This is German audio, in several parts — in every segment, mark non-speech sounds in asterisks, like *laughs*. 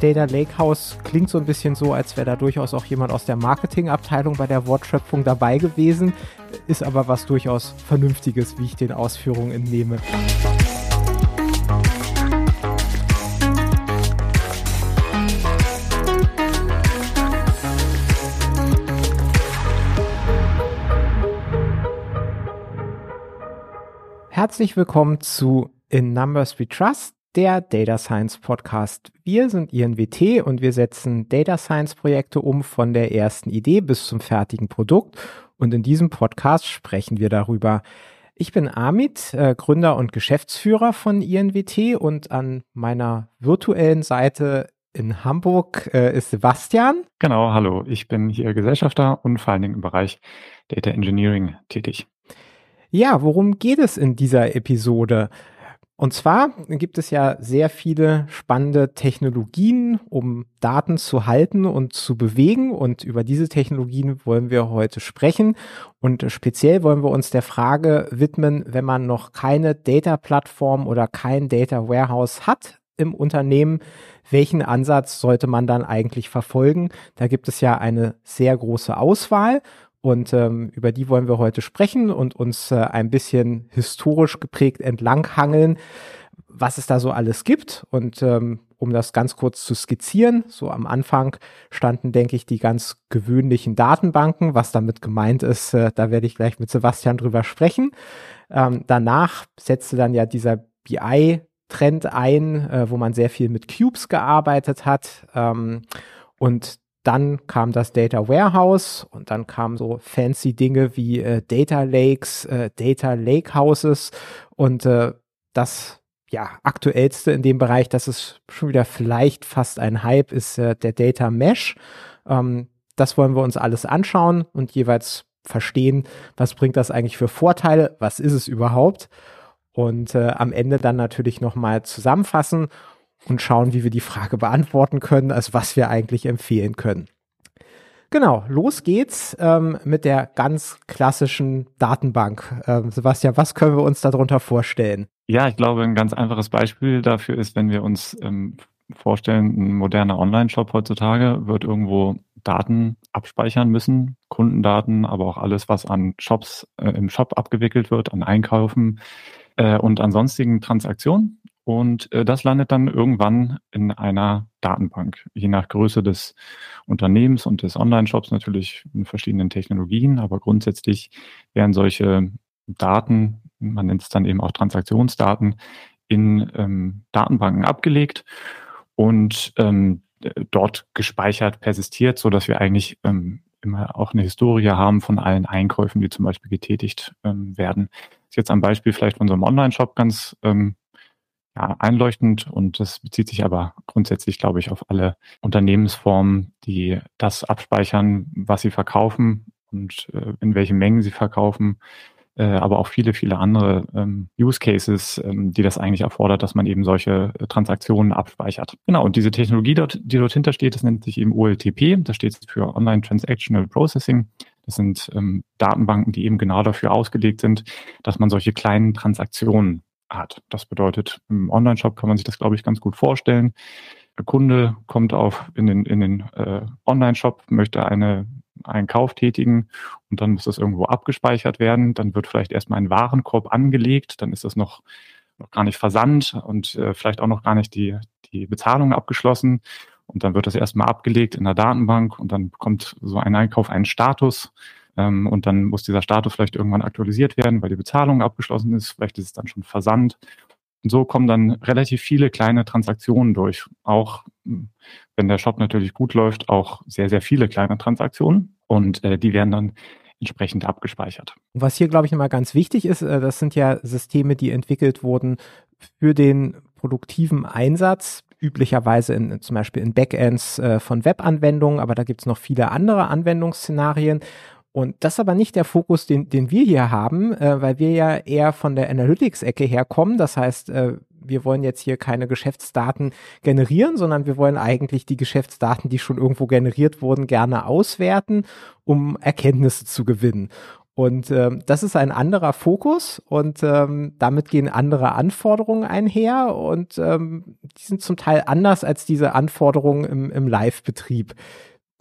Data Lakehouse klingt so ein bisschen so, als wäre da durchaus auch jemand aus der Marketingabteilung bei der Wortschöpfung dabei gewesen, ist aber was durchaus Vernünftiges, wie ich den Ausführungen entnehme. Herzlich willkommen zu In Numbers We Trust, der Data Science Podcast. Wir sind INWT und wir setzen Data Science Projekte um von der ersten Idee bis zum fertigen Produkt. Und in diesem Podcast sprechen wir darüber. Ich bin Amit, äh, Gründer und Geschäftsführer von INWT und an meiner virtuellen Seite in Hamburg äh, ist Sebastian. Genau, hallo. Ich bin hier Gesellschafter und vor allen Dingen im Bereich Data Engineering tätig. Ja, worum geht es in dieser Episode? Und zwar gibt es ja sehr viele spannende Technologien, um Daten zu halten und zu bewegen. Und über diese Technologien wollen wir heute sprechen. Und speziell wollen wir uns der Frage widmen, wenn man noch keine Data-Plattform oder kein Data Warehouse hat im Unternehmen, welchen Ansatz sollte man dann eigentlich verfolgen? Da gibt es ja eine sehr große Auswahl. Und ähm, über die wollen wir heute sprechen und uns äh, ein bisschen historisch geprägt entlanghangeln, was es da so alles gibt. Und ähm, um das ganz kurz zu skizzieren, so am Anfang standen, denke ich, die ganz gewöhnlichen Datenbanken. Was damit gemeint ist, äh, da werde ich gleich mit Sebastian drüber sprechen. Ähm, danach setzte dann ja dieser BI-Trend ein, äh, wo man sehr viel mit Cubes gearbeitet hat. Ähm, und dann kam das Data Warehouse und dann kamen so fancy Dinge wie äh, Data Lakes, äh, Data Lakehouses und äh, das ja aktuellste in dem Bereich, das ist schon wieder vielleicht fast ein Hype, ist äh, der Data Mesh. Ähm, das wollen wir uns alles anschauen und jeweils verstehen, was bringt das eigentlich für Vorteile, was ist es überhaupt und äh, am Ende dann natürlich nochmal zusammenfassen und schauen, wie wir die Frage beantworten können, also was wir eigentlich empfehlen können. Genau, los geht's ähm, mit der ganz klassischen Datenbank. Ähm, Sebastian, was können wir uns darunter vorstellen? Ja, ich glaube, ein ganz einfaches Beispiel dafür ist, wenn wir uns ähm, vorstellen, ein moderner Online-Shop heutzutage wird irgendwo Daten abspeichern müssen, Kundendaten, aber auch alles, was an Shops äh, im Shop abgewickelt wird, an Einkaufen äh, und an sonstigen Transaktionen. Und äh, das landet dann irgendwann in einer Datenbank, je nach Größe des Unternehmens und des Online-Shops natürlich in verschiedenen Technologien. Aber grundsätzlich werden solche Daten, man nennt es dann eben auch Transaktionsdaten, in ähm, Datenbanken abgelegt und ähm, dort gespeichert, persistiert, so dass wir eigentlich ähm, immer auch eine Historie haben von allen Einkäufen, die zum Beispiel getätigt ähm, werden. Das ist jetzt ein Beispiel vielleicht von unserem Online-Shop ganz ähm, ja, einleuchtend und das bezieht sich aber grundsätzlich, glaube ich, auf alle Unternehmensformen, die das abspeichern, was sie verkaufen und äh, in welchen Mengen sie verkaufen, äh, aber auch viele, viele andere ähm, Use Cases, ähm, die das eigentlich erfordert, dass man eben solche äh, Transaktionen abspeichert. Genau, und diese Technologie dort, die dort hintersteht, das nennt sich eben OLTP, das steht für Online Transactional Processing. Das sind ähm, Datenbanken, die eben genau dafür ausgelegt sind, dass man solche kleinen Transaktionen hat. Das bedeutet, im Online-Shop kann man sich das, glaube ich, ganz gut vorstellen. Der Kunde kommt auf in den, in den äh, Online-Shop, möchte eine, einen Kauf tätigen und dann muss das irgendwo abgespeichert werden. Dann wird vielleicht erstmal ein Warenkorb angelegt, dann ist das noch, noch gar nicht versandt und äh, vielleicht auch noch gar nicht die, die Bezahlung abgeschlossen. Und dann wird das erstmal abgelegt in der Datenbank und dann bekommt so ein Einkauf einen Status ähm, und dann muss dieser Status vielleicht irgendwann aktualisiert werden, weil die Bezahlung abgeschlossen ist. Vielleicht ist es dann schon versandt. Und so kommen dann relativ viele kleine Transaktionen durch. Auch wenn der Shop natürlich gut läuft, auch sehr, sehr viele kleine Transaktionen. Und äh, die werden dann entsprechend abgespeichert. Was hier, glaube ich, immer ganz wichtig ist, äh, das sind ja Systeme, die entwickelt wurden für den produktiven Einsatz, üblicherweise in, zum Beispiel in Backends äh, von Webanwendungen, aber da gibt es noch viele andere Anwendungsszenarien. Und das ist aber nicht der Fokus, den, den wir hier haben, äh, weil wir ja eher von der Analytics-Ecke herkommen. Das heißt, äh, wir wollen jetzt hier keine Geschäftsdaten generieren, sondern wir wollen eigentlich die Geschäftsdaten, die schon irgendwo generiert wurden, gerne auswerten, um Erkenntnisse zu gewinnen. Und ähm, das ist ein anderer Fokus und ähm, damit gehen andere Anforderungen einher und ähm, die sind zum Teil anders als diese Anforderungen im, im Live-Betrieb.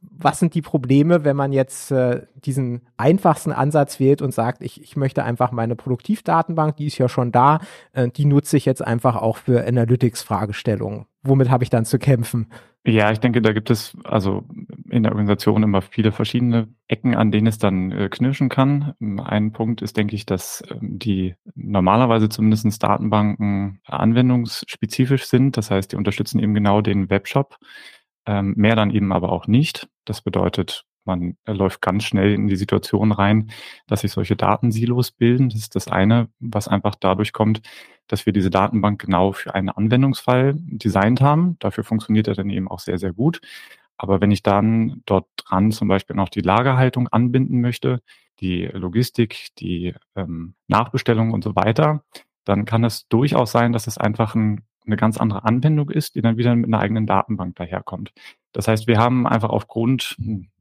Was sind die Probleme, wenn man jetzt äh, diesen einfachsten Ansatz wählt und sagt, ich, ich möchte einfach meine Produktivdatenbank, die ist ja schon da, äh, die nutze ich jetzt einfach auch für Analytics-Fragestellungen. Womit habe ich dann zu kämpfen? Ja, ich denke, da gibt es also in der Organisation immer viele verschiedene Ecken, an denen es dann äh, knirschen kann. Ein Punkt ist, denke ich, dass ähm, die normalerweise zumindest Datenbanken anwendungsspezifisch sind. Das heißt, die unterstützen eben genau den Webshop, ähm, mehr dann eben aber auch nicht. Das bedeutet, man läuft ganz schnell in die Situation rein, dass sich solche Datensilos bilden. Das ist das eine, was einfach dadurch kommt, dass wir diese Datenbank genau für einen Anwendungsfall designt haben. Dafür funktioniert er dann eben auch sehr, sehr gut. Aber wenn ich dann dort dran zum Beispiel noch die Lagerhaltung anbinden möchte, die Logistik, die ähm, Nachbestellung und so weiter, dann kann es durchaus sein, dass es einfach ein, eine ganz andere Anwendung ist, die dann wieder mit einer eigenen Datenbank daherkommt. Das heißt, wir haben einfach aufgrund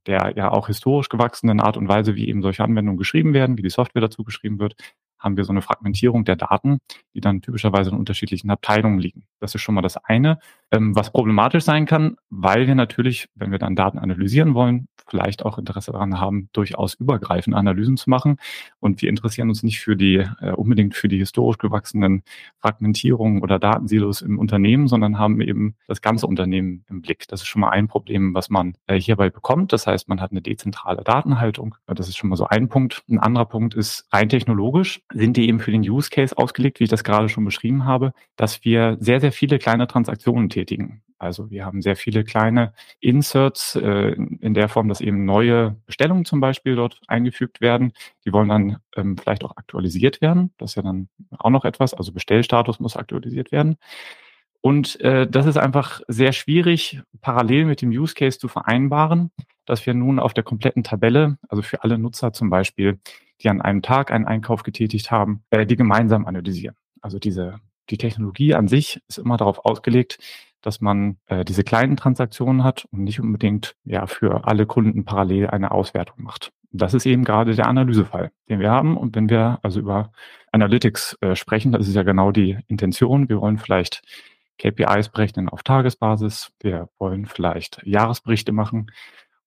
der ja auch historisch gewachsenen Art und Weise, wie eben solche Anwendungen geschrieben werden, wie die Software dazu geschrieben wird, haben wir so eine Fragmentierung der Daten, die dann typischerweise in unterschiedlichen Abteilungen liegen. Das ist schon mal das eine, ähm, was problematisch sein kann, weil wir natürlich, wenn wir dann Daten analysieren wollen, vielleicht auch Interesse daran haben, durchaus übergreifende Analysen zu machen. Und wir interessieren uns nicht für die äh, unbedingt für die historisch gewachsenen Fragmentierungen oder Datensilos im Unternehmen, sondern haben eben das ganze Unternehmen im Blick. Das ist schon mal ein Problem, was man äh, hierbei bekommt. Das heißt, man hat eine dezentrale Datenhaltung. Das ist schon mal so ein Punkt. Ein anderer Punkt ist rein technologisch sind die eben für den Use Case ausgelegt, wie ich das gerade schon beschrieben habe, dass wir sehr, sehr viele kleine Transaktionen tätigen. Also wir haben sehr viele kleine Inserts äh, in der Form, dass eben neue Bestellungen zum Beispiel dort eingefügt werden. Die wollen dann ähm, vielleicht auch aktualisiert werden. Das ist ja dann auch noch etwas. Also Bestellstatus muss aktualisiert werden. Und äh, das ist einfach sehr schwierig, parallel mit dem Use Case zu vereinbaren, dass wir nun auf der kompletten Tabelle, also für alle Nutzer zum Beispiel, die an einem Tag einen Einkauf getätigt haben, äh, die gemeinsam analysieren. Also diese, die Technologie an sich ist immer darauf ausgelegt, dass man äh, diese kleinen Transaktionen hat und nicht unbedingt ja für alle Kunden parallel eine Auswertung macht. Das ist eben gerade der Analysefall, den wir haben. Und wenn wir also über Analytics äh, sprechen, das ist ja genau die Intention. Wir wollen vielleicht KPIs berechnen auf Tagesbasis. Wir wollen vielleicht Jahresberichte machen.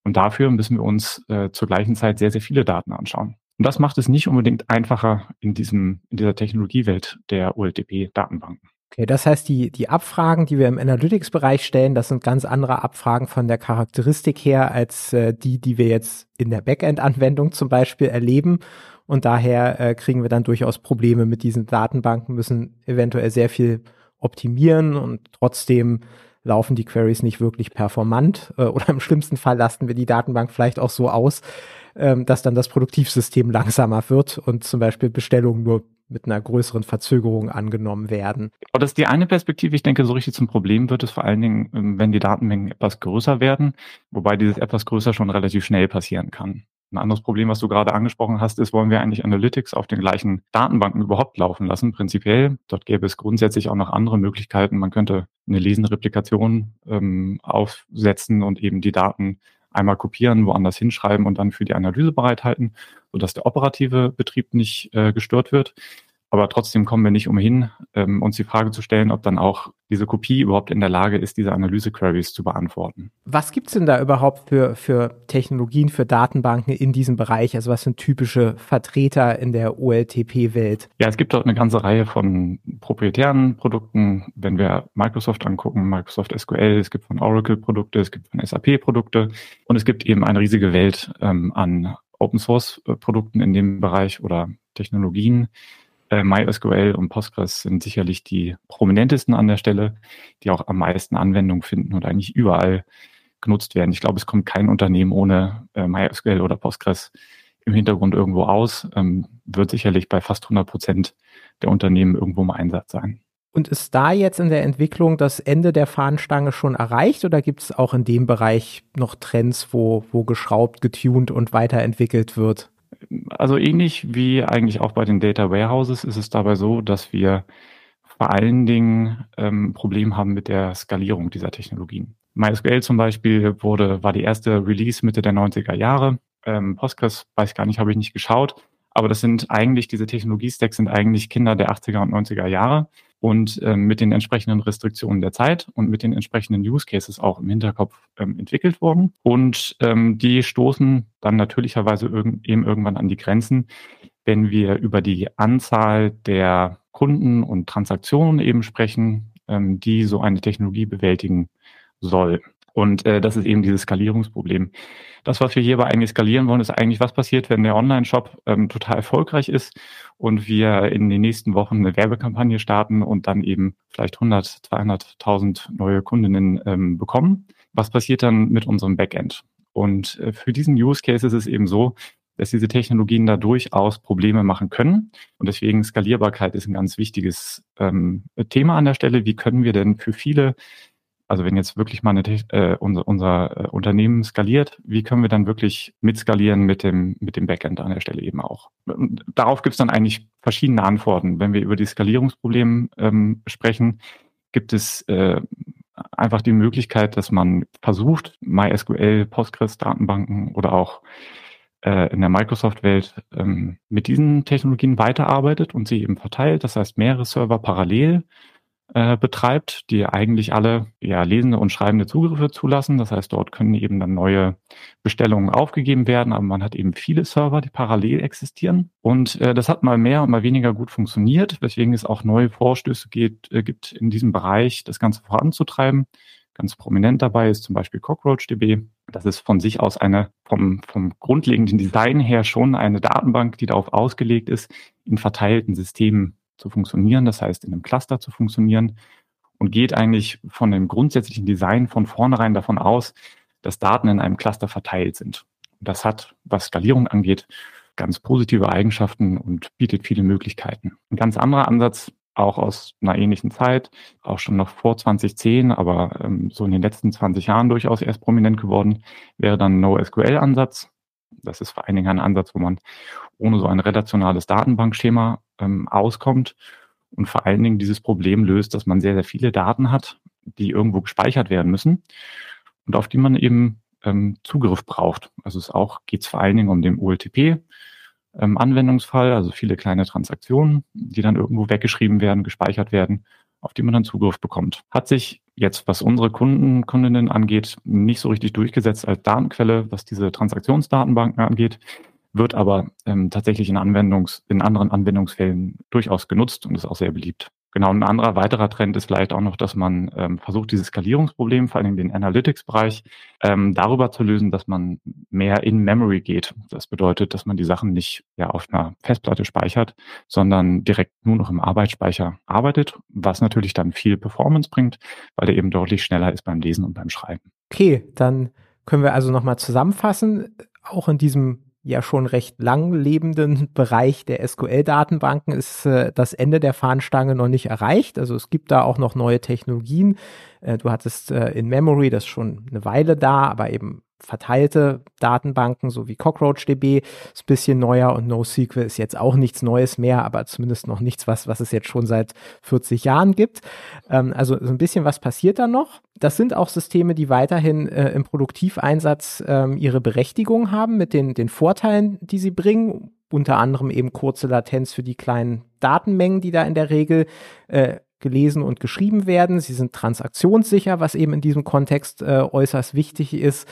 Und dafür müssen wir uns äh, zur gleichen Zeit sehr, sehr viele Daten anschauen. Und das macht es nicht unbedingt einfacher in diesem, in dieser Technologiewelt der OLTP-Datenbanken. Okay, das heißt, die, die Abfragen, die wir im Analytics-Bereich stellen, das sind ganz andere Abfragen von der Charakteristik her als äh, die, die wir jetzt in der Backend-Anwendung zum Beispiel erleben. Und daher äh, kriegen wir dann durchaus Probleme mit diesen Datenbanken, müssen eventuell sehr viel optimieren und trotzdem laufen die Queries nicht wirklich performant äh, oder im schlimmsten Fall lasten wir die Datenbank vielleicht auch so aus, ähm, dass dann das Produktivsystem langsamer wird und zum Beispiel Bestellungen nur mit einer größeren Verzögerung angenommen werden. Aber das ist die eine Perspektive. Ich denke, so richtig zum Problem wird es vor allen Dingen, ähm, wenn die Datenmengen etwas größer werden, wobei dieses etwas größer schon relativ schnell passieren kann. Ein anderes Problem, was du gerade angesprochen hast, ist, wollen wir eigentlich Analytics auf den gleichen Datenbanken überhaupt laufen lassen? Prinzipiell, dort gäbe es grundsätzlich auch noch andere Möglichkeiten. Man könnte eine lesende Replikation ähm, aufsetzen und eben die Daten einmal kopieren, woanders hinschreiben und dann für die Analyse bereithalten, sodass der operative Betrieb nicht äh, gestört wird. Aber trotzdem kommen wir nicht umhin, ähm, uns die Frage zu stellen, ob dann auch diese Kopie überhaupt in der Lage ist, diese Analyse-Queries zu beantworten. Was gibt's denn da überhaupt für, für Technologien, für Datenbanken in diesem Bereich? Also was sind typische Vertreter in der OLTP-Welt? Ja, es gibt dort eine ganze Reihe von proprietären Produkten. Wenn wir Microsoft angucken, Microsoft SQL, es gibt von Oracle Produkte, es gibt von SAP Produkte und es gibt eben eine riesige Welt ähm, an Open Source Produkten in dem Bereich oder Technologien. Äh, MySQL und Postgres sind sicherlich die prominentesten an der Stelle, die auch am meisten Anwendung finden und eigentlich überall genutzt werden. Ich glaube, es kommt kein Unternehmen ohne äh, MySQL oder Postgres im Hintergrund irgendwo aus, ähm, wird sicherlich bei fast 100 Prozent der Unternehmen irgendwo im Einsatz sein. Und ist da jetzt in der Entwicklung das Ende der Fahnenstange schon erreicht oder gibt es auch in dem Bereich noch Trends, wo, wo geschraubt, getuned und weiterentwickelt wird? Also ähnlich wie eigentlich auch bei den Data Warehouses ist es dabei so, dass wir vor allen Dingen ähm, Problem haben mit der Skalierung dieser Technologien. MySQL zum Beispiel wurde, war die erste Release Mitte der 90er Jahre. Ähm, Postgres, weiß gar nicht, habe ich nicht geschaut, Aber das sind eigentlich, diese Technologiestacks sind eigentlich Kinder der 80er und 90er Jahre und ähm, mit den entsprechenden Restriktionen der Zeit und mit den entsprechenden Use Cases auch im Hinterkopf ähm, entwickelt worden. Und ähm, die stoßen dann natürlicherweise irg eben irgendwann an die Grenzen, wenn wir über die Anzahl der Kunden und Transaktionen eben sprechen, ähm, die so eine Technologie bewältigen soll. Und äh, das ist eben dieses Skalierungsproblem. Das, was wir hierbei eigentlich skalieren wollen, ist eigentlich, was passiert, wenn der Online-Shop ähm, total erfolgreich ist und wir in den nächsten Wochen eine Werbekampagne starten und dann eben vielleicht 100, 200.000 neue Kundinnen ähm, bekommen. Was passiert dann mit unserem Backend? Und äh, für diesen Use Case ist es eben so, dass diese Technologien da durchaus Probleme machen können. Und deswegen Skalierbarkeit ist ein ganz wichtiges ähm, Thema an der Stelle. Wie können wir denn für viele also wenn jetzt wirklich mal äh, unser, unser äh, Unternehmen skaliert, wie können wir dann wirklich mitskalieren mit dem, mit dem Backend an der Stelle eben auch? Und darauf gibt es dann eigentlich verschiedene Antworten. Wenn wir über die Skalierungsprobleme ähm, sprechen, gibt es äh, einfach die Möglichkeit, dass man versucht, MySQL, Postgres-Datenbanken oder auch äh, in der Microsoft-Welt ähm, mit diesen Technologien weiterarbeitet und sie eben verteilt. Das heißt, mehrere Server parallel äh, betreibt, die eigentlich alle ja, lesende und schreibende Zugriffe zulassen. Das heißt, dort können eben dann neue Bestellungen aufgegeben werden, aber man hat eben viele Server, die parallel existieren. Und äh, das hat mal mehr und mal weniger gut funktioniert, weswegen es auch neue Vorstöße geht, äh, gibt, in diesem Bereich das Ganze voranzutreiben. Ganz prominent dabei ist zum Beispiel CockroachDB. Das ist von sich aus eine, vom, vom grundlegenden Design her schon eine Datenbank, die darauf ausgelegt ist, in verteilten Systemen zu funktionieren, das heißt in einem Cluster zu funktionieren und geht eigentlich von dem grundsätzlichen Design von vornherein davon aus, dass Daten in einem Cluster verteilt sind. Das hat, was Skalierung angeht, ganz positive Eigenschaften und bietet viele Möglichkeiten. Ein ganz anderer Ansatz, auch aus einer ähnlichen Zeit, auch schon noch vor 2010, aber ähm, so in den letzten 20 Jahren durchaus erst prominent geworden, wäre dann NoSQL-Ansatz. Das ist vor allen Dingen ein Ansatz, wo man ohne so ein relationales Datenbankschema ähm, auskommt und vor allen Dingen dieses Problem löst, dass man sehr, sehr viele Daten hat, die irgendwo gespeichert werden müssen und auf die man eben ähm, Zugriff braucht. Also es auch geht es vor allen Dingen um den OLTP. Ähm, Anwendungsfall, also viele kleine Transaktionen, die dann irgendwo weggeschrieben werden, gespeichert werden, auf die man dann Zugriff bekommt. Hat sich jetzt, was unsere Kunden, Kundinnen angeht, nicht so richtig durchgesetzt als Datenquelle, was diese Transaktionsdatenbanken angeht wird aber ähm, tatsächlich in, Anwendungs-, in anderen Anwendungsfällen durchaus genutzt und ist auch sehr beliebt. Genau, ein anderer weiterer Trend ist vielleicht auch noch, dass man ähm, versucht, dieses Skalierungsproblem, vor allem den Analytics-Bereich, ähm, darüber zu lösen, dass man mehr in Memory geht. Das bedeutet, dass man die Sachen nicht ja auf einer Festplatte speichert, sondern direkt nur noch im Arbeitsspeicher arbeitet, was natürlich dann viel Performance bringt, weil er eben deutlich schneller ist beim Lesen und beim Schreiben. Okay, dann können wir also nochmal zusammenfassen. Auch in diesem ja schon recht lang lebenden *laughs* Bereich der SQL-Datenbanken ist äh, das Ende der Fahnenstange noch nicht erreicht. Also es gibt da auch noch neue Technologien. Äh, du hattest äh, in Memory das schon eine Weile da, aber eben verteilte Datenbanken, so wie CockroachDB, ist ein bisschen neuer und NoSQL ist jetzt auch nichts Neues mehr, aber zumindest noch nichts, was, was es jetzt schon seit 40 Jahren gibt. Ähm, also so ein bisschen was passiert da noch. Das sind auch Systeme, die weiterhin äh, im Produktiveinsatz ähm, ihre Berechtigung haben mit den, den Vorteilen, die sie bringen. Unter anderem eben kurze Latenz für die kleinen Datenmengen, die da in der Regel äh, gelesen und geschrieben werden. Sie sind transaktionssicher, was eben in diesem Kontext äh, äußerst wichtig ist.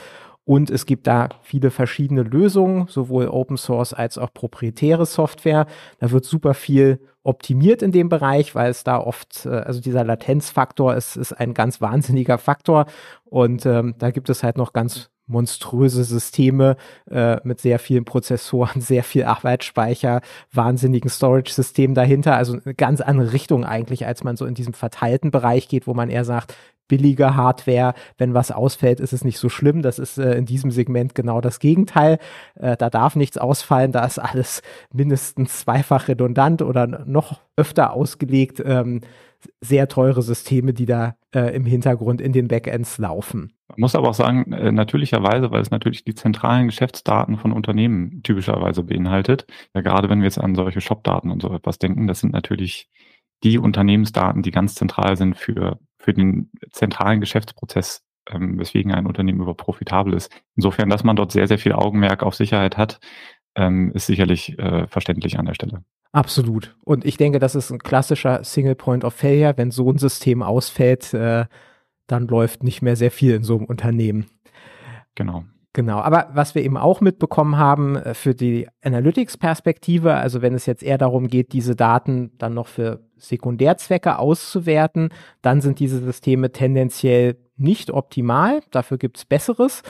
Und es gibt da viele verschiedene Lösungen, sowohl Open Source als auch proprietäre Software. Da wird super viel optimiert in dem Bereich, weil es da oft, äh, also dieser Latenzfaktor ist, ist ein ganz wahnsinniger Faktor. Und ähm, da gibt es halt noch ganz monströse Systeme äh, mit sehr vielen Prozessoren, *laughs* sehr viel Arbeitsspeicher, wahnsinnigen Storage-Systemen dahinter. Also eine ganz andere Richtung eigentlich, als man so in diesem verteilten Bereich geht, wo man eher sagt, billige Hardware. Wenn was ausfällt, ist es nicht so schlimm. Das ist äh, in diesem Segment genau das Gegenteil. Äh, da darf nichts ausfallen. Da ist alles mindestens zweifach redundant oder noch öfter ausgelegt. Ähm, sehr teure Systeme, die da äh, im Hintergrund in den Backends laufen. Man muss aber auch sagen, äh, natürlicherweise, weil es natürlich die zentralen Geschäftsdaten von Unternehmen typischerweise beinhaltet. Ja, gerade wenn wir jetzt an solche Shopdaten und so etwas denken, das sind natürlich die Unternehmensdaten, die ganz zentral sind für für den zentralen Geschäftsprozess, ähm, weswegen ein Unternehmen über profitabel ist. Insofern, dass man dort sehr, sehr viel Augenmerk auf Sicherheit hat, ähm, ist sicherlich äh, verständlich an der Stelle. Absolut. Und ich denke, das ist ein klassischer Single Point of Failure. Wenn so ein System ausfällt, äh, dann läuft nicht mehr sehr viel in so einem Unternehmen. Genau. Genau, aber was wir eben auch mitbekommen haben äh, für die Analytics-Perspektive, also wenn es jetzt eher darum geht, diese Daten dann noch für Sekundärzwecke auszuwerten, dann sind diese Systeme tendenziell nicht optimal. Dafür gibt es Besseres.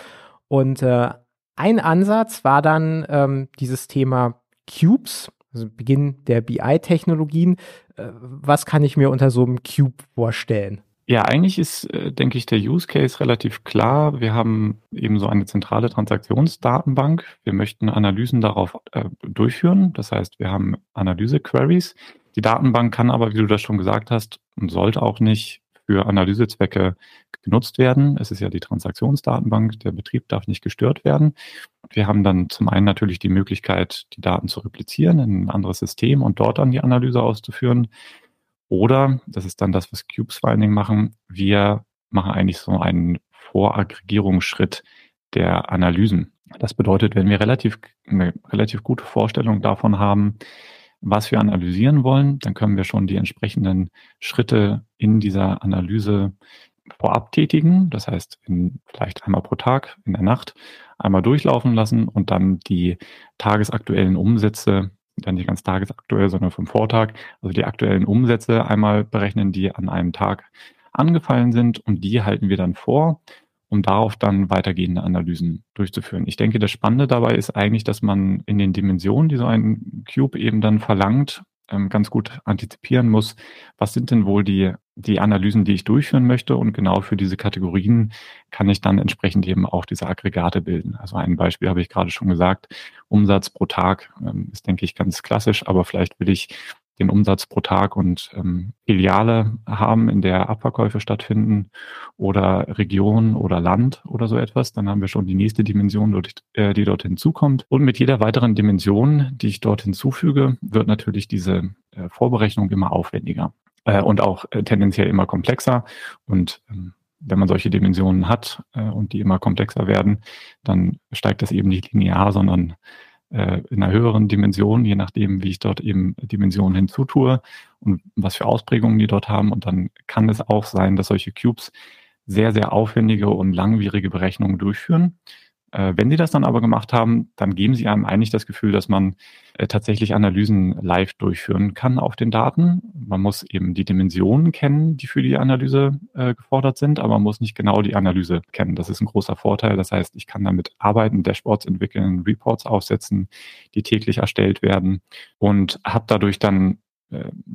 Und äh, ein Ansatz war dann ähm, dieses Thema Cubes, also Beginn der BI-Technologien. Äh, was kann ich mir unter so einem Cube vorstellen? Ja, eigentlich ist, äh, denke ich, der Use Case relativ klar. Wir haben eben so eine zentrale Transaktionsdatenbank. Wir möchten Analysen darauf äh, durchführen. Das heißt, wir haben Analyse-Queries. Die Datenbank kann aber, wie du das schon gesagt hast, und sollte auch nicht für Analysezwecke genutzt werden. Es ist ja die Transaktionsdatenbank. Der Betrieb darf nicht gestört werden. Wir haben dann zum einen natürlich die Möglichkeit, die Daten zu replizieren in ein anderes System und dort dann die Analyse auszuführen. Oder, das ist dann das, was Cubes Dingen machen, wir machen eigentlich so einen Voraggregierungsschritt der Analysen. Das bedeutet, wenn wir relativ, eine relativ gute Vorstellung davon haben, was wir analysieren wollen, dann können wir schon die entsprechenden Schritte in dieser Analyse vorab tätigen. Das heißt, in, vielleicht einmal pro Tag in der Nacht einmal durchlaufen lassen und dann die tagesaktuellen Umsätze dann nicht ganz tagesaktuell, sondern vom Vortag, also die aktuellen Umsätze einmal berechnen, die an einem Tag angefallen sind und die halten wir dann vor, um darauf dann weitergehende Analysen durchzuführen. Ich denke, das Spannende dabei ist eigentlich, dass man in den Dimensionen, die so ein Cube eben dann verlangt, ähm, ganz gut antizipieren muss, was sind denn wohl die, die Analysen, die ich durchführen möchte. Und genau für diese Kategorien kann ich dann entsprechend eben auch diese Aggregate bilden. Also ein Beispiel habe ich gerade schon gesagt. Umsatz pro Tag ähm, ist, denke ich, ganz klassisch, aber vielleicht will ich den Umsatz pro Tag und ähm, Filiale haben, in der Abverkäufe stattfinden oder Region oder Land oder so etwas, dann haben wir schon die nächste Dimension, äh, die dort hinzukommt. Und mit jeder weiteren Dimension, die ich dort hinzufüge, wird natürlich diese äh, Vorberechnung immer aufwendiger äh, und auch äh, tendenziell immer komplexer. Und ähm, wenn man solche Dimensionen hat äh, und die immer komplexer werden, dann steigt das eben nicht linear, sondern äh, in einer höheren Dimension, je nachdem, wie ich dort eben Dimensionen hinzutue und was für Ausprägungen die dort haben. Und dann kann es auch sein, dass solche Cubes sehr, sehr aufwendige und langwierige Berechnungen durchführen. Äh, wenn Sie das dann aber gemacht haben, dann geben Sie einem eigentlich das Gefühl, dass man äh, tatsächlich Analysen live durchführen kann auf den Daten. Man muss eben die Dimensionen kennen, die für die Analyse äh, gefordert sind, aber man muss nicht genau die Analyse kennen. Das ist ein großer Vorteil. Das heißt, ich kann damit arbeiten, Dashboards entwickeln, Reports aufsetzen, die täglich erstellt werden und habe dadurch dann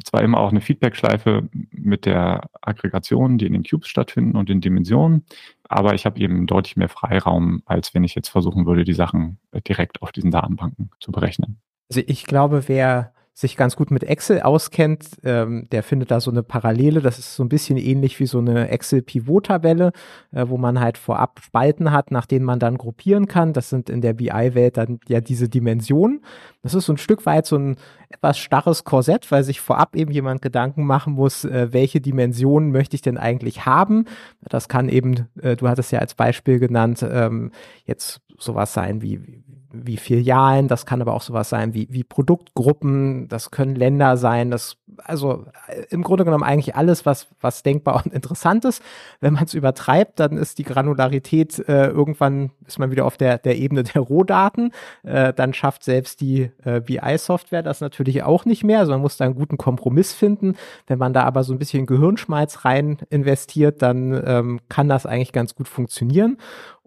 zwar immer auch eine Feedback-Schleife mit der Aggregation, die in den Cubes stattfinden und den Dimensionen, aber ich habe eben deutlich mehr Freiraum, als wenn ich jetzt versuchen würde, die Sachen äh, direkt auf diesen Datenbanken zu berechnen. Also ich glaube, wer sich ganz gut mit Excel auskennt, ähm, der findet da so eine Parallele. Das ist so ein bisschen ähnlich wie so eine Excel-Pivot-Tabelle, äh, wo man halt vorab Spalten hat, nach denen man dann gruppieren kann. Das sind in der BI-Welt dann ja diese Dimensionen. Das ist so ein Stück weit so ein etwas starres Korsett, weil sich vorab eben jemand Gedanken machen muss, äh, welche Dimensionen möchte ich denn eigentlich haben. Das kann eben, äh, du hattest ja als Beispiel genannt, ähm, jetzt sowas sein wie, wie Filialen, das kann aber auch sowas sein wie, wie Produktgruppen, das können Länder sein, das, also äh, im Grunde genommen eigentlich alles, was, was denkbar *laughs* und interessant ist. Wenn man es übertreibt, dann ist die Granularität äh, irgendwann, ist man wieder auf der, der Ebene der Rohdaten, äh, dann schafft selbst die äh, BI-Software das natürlich auch nicht mehr, also man muss da einen guten Kompromiss finden. Wenn man da aber so ein bisschen Gehirnschmalz rein investiert, dann ähm, kann das eigentlich ganz gut funktionieren.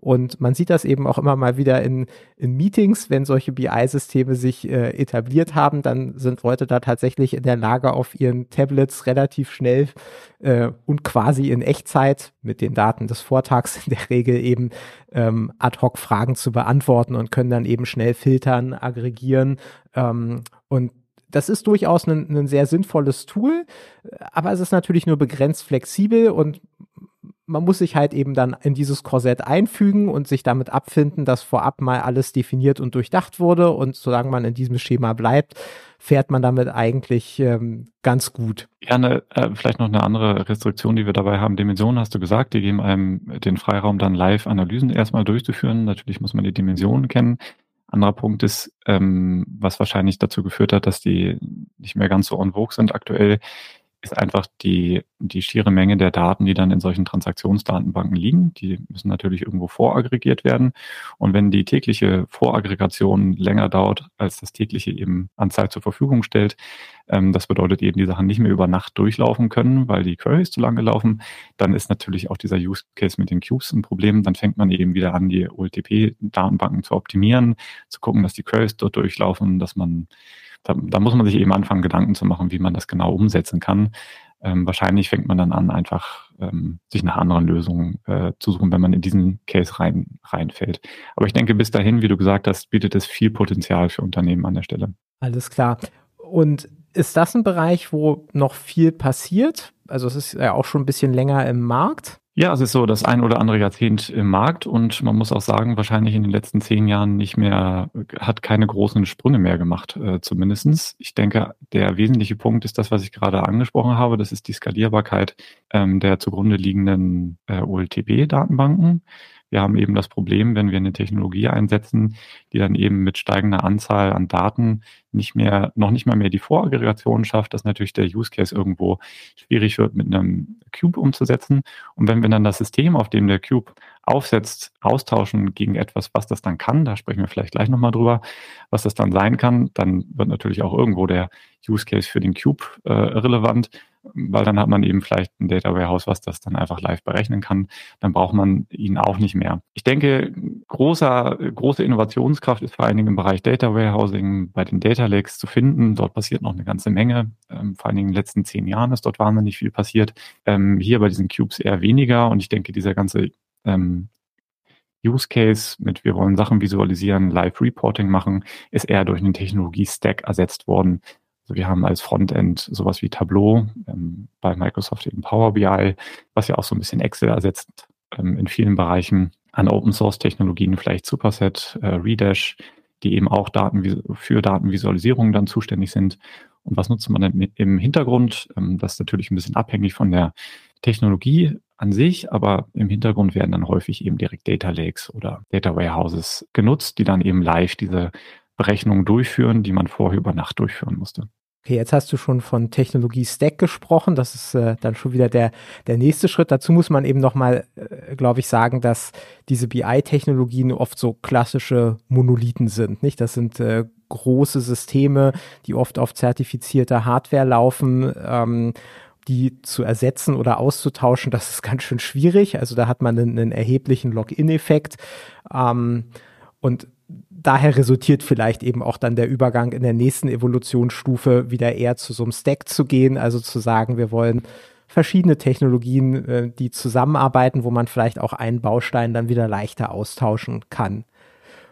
Und man sieht das eben auch immer mal wieder in, in Meetings, wenn solche BI-Systeme sich äh, etabliert haben, dann sind Leute da tatsächlich in der Lage, auf ihren Tablets relativ schnell äh, und quasi in Echtzeit mit den Daten des Vortags in der Regel eben ähm, ad hoc Fragen zu beantworten und können dann eben schnell filtern, aggregieren. Ähm, und das ist durchaus ein, ein sehr sinnvolles Tool, aber es ist natürlich nur begrenzt flexibel und man muss sich halt eben dann in dieses Korsett einfügen und sich damit abfinden, dass vorab mal alles definiert und durchdacht wurde. Und solange man in diesem Schema bleibt, fährt man damit eigentlich ähm, ganz gut. Ja, ne, äh, vielleicht noch eine andere Restriktion, die wir dabei haben. Dimensionen hast du gesagt, die geben einem den Freiraum, dann Live-Analysen erstmal durchzuführen. Natürlich muss man die Dimensionen kennen. Anderer Punkt ist, ähm, was wahrscheinlich dazu geführt hat, dass die nicht mehr ganz so on vogue sind aktuell, ist einfach die, die schiere Menge der Daten, die dann in solchen Transaktionsdatenbanken liegen. Die müssen natürlich irgendwo voraggregiert werden. Und wenn die tägliche Voraggregation länger dauert, als das tägliche eben an Zeit zur Verfügung stellt, ähm, das bedeutet eben, die Sachen nicht mehr über Nacht durchlaufen können, weil die Queries zu lange laufen, dann ist natürlich auch dieser Use Case mit den Cubes ein Problem. Dann fängt man eben wieder an, die OLTP-Datenbanken zu optimieren, zu gucken, dass die Queries dort durchlaufen, dass man da, da muss man sich eben anfangen, Gedanken zu machen, wie man das genau umsetzen kann. Ähm, wahrscheinlich fängt man dann an, einfach ähm, sich nach anderen Lösungen äh, zu suchen, wenn man in diesen Case rein, reinfällt. Aber ich denke, bis dahin, wie du gesagt hast, bietet es viel Potenzial für Unternehmen an der Stelle. Alles klar. Und ist das ein Bereich, wo noch viel passiert? Also es ist ja auch schon ein bisschen länger im Markt. Ja, es ist so das ein oder andere Jahrzehnt im Markt und man muss auch sagen, wahrscheinlich in den letzten zehn Jahren nicht mehr, hat keine großen Sprünge mehr gemacht, äh, zumindestens. Ich denke, der wesentliche Punkt ist das, was ich gerade angesprochen habe. Das ist die Skalierbarkeit ähm, der zugrunde liegenden äh, OLTP-Datenbanken. Wir haben eben das Problem, wenn wir eine Technologie einsetzen, die dann eben mit steigender Anzahl an Daten nicht mehr, noch nicht mal mehr die Voraggregation schafft, dass natürlich der Use Case irgendwo schwierig wird, mit einem Cube umzusetzen. Und wenn wir dann das System, auf dem der Cube aufsetzt, austauschen gegen etwas, was das dann kann, da sprechen wir vielleicht gleich nochmal drüber, was das dann sein kann, dann wird natürlich auch irgendwo der Use Case für den Cube äh, relevant weil dann hat man eben vielleicht ein Data Warehouse, was das dann einfach live berechnen kann. Dann braucht man ihn auch nicht mehr. Ich denke, großer, große Innovationskraft ist vor allen Dingen im Bereich Data Warehousing bei den Data Lakes zu finden. Dort passiert noch eine ganze Menge. Ähm, vor allen Dingen in den letzten zehn Jahren ist dort wahnsinnig viel passiert. Ähm, hier bei diesen Cubes eher weniger. Und ich denke, dieser ganze ähm, Use Case mit wir wollen Sachen visualisieren, Live Reporting machen, ist eher durch einen Technologie-Stack ersetzt worden, also wir haben als Frontend sowas wie Tableau, ähm, bei Microsoft eben Power BI, was ja auch so ein bisschen Excel ersetzt ähm, in vielen Bereichen. An Open Source Technologien vielleicht Superset, äh, Redash, die eben auch Daten für Datenvisualisierung dann zuständig sind. Und was nutzt man denn im Hintergrund? Ähm, das ist natürlich ein bisschen abhängig von der Technologie an sich, aber im Hintergrund werden dann häufig eben direkt Data Lakes oder Data Warehouses genutzt, die dann eben live diese Berechnungen durchführen, die man vorher über Nacht durchführen musste. Okay, jetzt hast du schon von Technologie Stack gesprochen. Das ist äh, dann schon wieder der, der nächste Schritt. Dazu muss man eben nochmal, äh, glaube ich, sagen, dass diese BI-Technologien oft so klassische Monolithen sind. Nicht? Das sind äh, große Systeme, die oft auf zertifizierter Hardware laufen. Ähm, die zu ersetzen oder auszutauschen, das ist ganz schön schwierig. Also da hat man einen, einen erheblichen Login-Effekt. Ähm, und daher resultiert vielleicht eben auch dann der Übergang in der nächsten Evolutionsstufe wieder eher zu so einem Stack zu gehen, also zu sagen, wir wollen verschiedene Technologien, äh, die zusammenarbeiten, wo man vielleicht auch einen Baustein dann wieder leichter austauschen kann.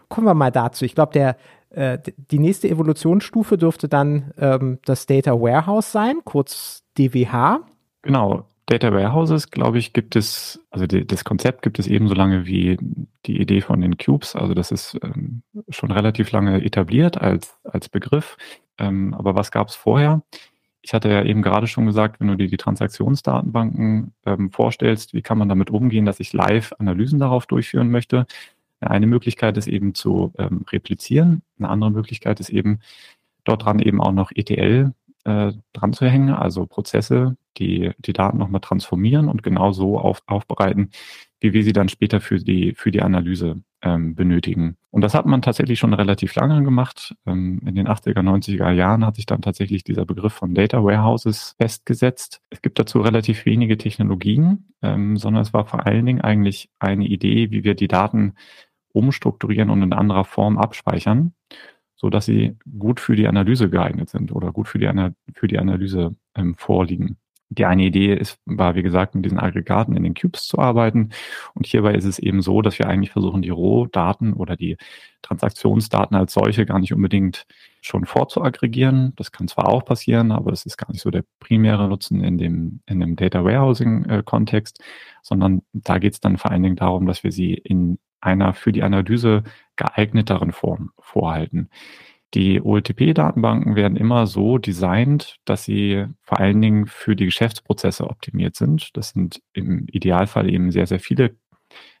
Kommen wir mal dazu. Ich glaube, der äh, die nächste Evolutionsstufe dürfte dann ähm, das Data Warehouse sein, kurz DWH. Genau. Data Warehouses, glaube ich, gibt es, also die, das Konzept gibt es ebenso lange wie die Idee von den Cubes. Also das ist ähm, schon relativ lange etabliert als, als Begriff. Ähm, aber was gab es vorher? Ich hatte ja eben gerade schon gesagt, wenn du dir die Transaktionsdatenbanken ähm, vorstellst, wie kann man damit umgehen, dass ich live Analysen darauf durchführen möchte? Eine Möglichkeit ist eben zu ähm, replizieren. Eine andere Möglichkeit ist eben, dort dran eben auch noch ETL äh, dran zu hängen, also Prozesse, die die Daten nochmal transformieren und genau so auf, aufbereiten, wie wir sie dann später für die, für die Analyse ähm, benötigen. Und das hat man tatsächlich schon relativ lange gemacht. Ähm, in den 80er, 90er Jahren hat sich dann tatsächlich dieser Begriff von Data Warehouses festgesetzt. Es gibt dazu relativ wenige Technologien, ähm, sondern es war vor allen Dingen eigentlich eine Idee, wie wir die Daten umstrukturieren und in anderer Form abspeichern so dass sie gut für die Analyse geeignet sind oder gut für die, für die Analyse ähm, vorliegen. Die eine Idee ist, war, wie gesagt, mit diesen Aggregaten in den Cubes zu arbeiten. Und hierbei ist es eben so, dass wir eigentlich versuchen, die Rohdaten oder die Transaktionsdaten als solche gar nicht unbedingt schon vorzuaggregieren. Das kann zwar auch passieren, aber das ist gar nicht so der primäre Nutzen in dem, in dem Data Warehousing-Kontext, äh, sondern da geht es dann vor allen Dingen darum, dass wir sie in einer für die Analyse geeigneteren Form vorhalten. Die OLTP-Datenbanken werden immer so designt, dass sie vor allen Dingen für die Geschäftsprozesse optimiert sind. Das sind im Idealfall eben sehr, sehr viele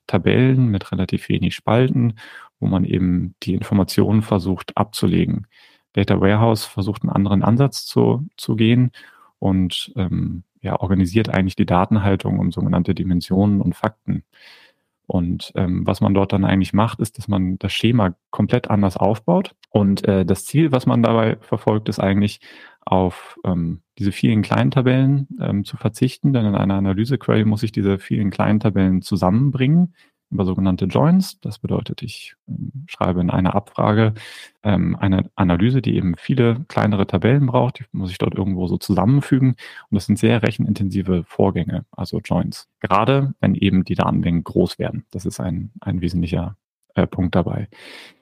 Tabellen mit relativ wenig Spalten, wo man eben die Informationen versucht abzulegen. Data Warehouse versucht einen anderen Ansatz zu, zu gehen und ähm, ja, organisiert eigentlich die Datenhaltung um sogenannte Dimensionen und Fakten. Und ähm, was man dort dann eigentlich macht, ist, dass man das Schema komplett anders aufbaut. Und äh, das Ziel, was man dabei verfolgt, ist eigentlich auf ähm, diese vielen kleinen Tabellen ähm, zu verzichten, denn in einer Analyse-Query muss ich diese vielen kleinen Tabellen zusammenbringen über sogenannte Joins. Das bedeutet, ich ähm, schreibe in einer Abfrage ähm, eine Analyse, die eben viele kleinere Tabellen braucht. Die muss ich dort irgendwo so zusammenfügen. Und das sind sehr rechenintensive Vorgänge, also Joins. Gerade wenn eben die Datenmengen groß werden. Das ist ein, ein wesentlicher äh, Punkt dabei.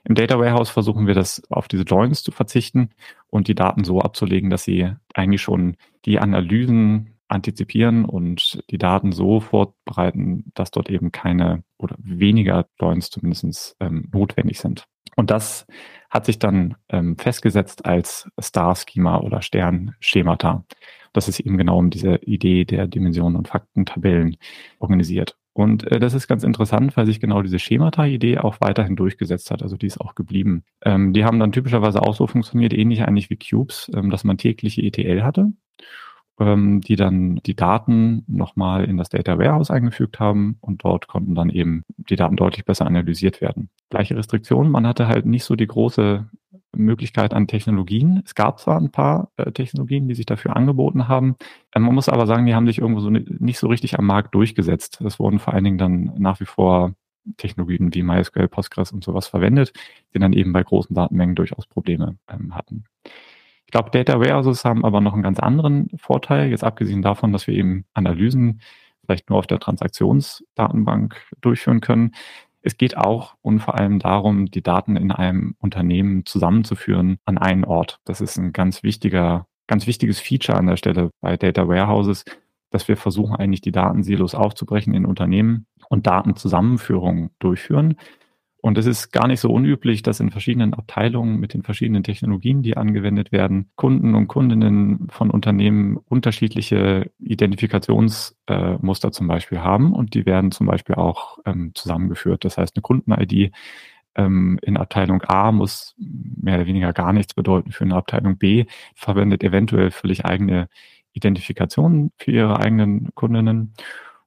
Im Data Warehouse versuchen wir das auf diese Joins zu verzichten und die Daten so abzulegen, dass sie eigentlich schon die Analysen antizipieren und die Daten so vorbereiten, dass dort eben keine oder weniger Joins zumindest ähm, notwendig sind. Und das hat sich dann ähm, festgesetzt als Star-Schema oder Stern-Schemata. Das ist eben genau um diese Idee der Dimensionen und Faktentabellen organisiert. Und äh, das ist ganz interessant, weil sich genau diese Schemata-Idee auch weiterhin durchgesetzt hat. Also die ist auch geblieben. Ähm, die haben dann typischerweise auch so funktioniert, ähnlich eigentlich wie Cubes, ähm, dass man tägliche ETL hatte die dann die Daten nochmal in das Data Warehouse eingefügt haben und dort konnten dann eben die Daten deutlich besser analysiert werden. Gleiche Restriktionen, man hatte halt nicht so die große Möglichkeit an Technologien. Es gab zwar ein paar äh, Technologien, die sich dafür angeboten haben. Äh, man muss aber sagen, die haben sich irgendwo so nicht so richtig am Markt durchgesetzt. Es wurden vor allen Dingen dann nach wie vor Technologien wie MySQL, Postgres und sowas verwendet, die dann eben bei großen Datenmengen durchaus Probleme ähm, hatten. Ich glaube, Data Warehouses haben aber noch einen ganz anderen Vorteil, jetzt abgesehen davon, dass wir eben Analysen vielleicht nur auf der Transaktionsdatenbank durchführen können. Es geht auch und vor allem darum, die Daten in einem Unternehmen zusammenzuführen an einen Ort. Das ist ein ganz wichtiger, ganz wichtiges Feature an der Stelle bei Data Warehouses, dass wir versuchen eigentlich die Datensilos aufzubrechen in Unternehmen und Datenzusammenführung durchführen. Und es ist gar nicht so unüblich, dass in verschiedenen Abteilungen mit den verschiedenen Technologien, die angewendet werden, Kunden und Kundinnen von Unternehmen unterschiedliche Identifikationsmuster äh, zum Beispiel haben. Und die werden zum Beispiel auch ähm, zusammengeführt. Das heißt, eine Kunden-ID ähm, in Abteilung A muss mehr oder weniger gar nichts bedeuten für eine Abteilung B, verwendet eventuell völlig eigene Identifikationen für ihre eigenen Kundinnen.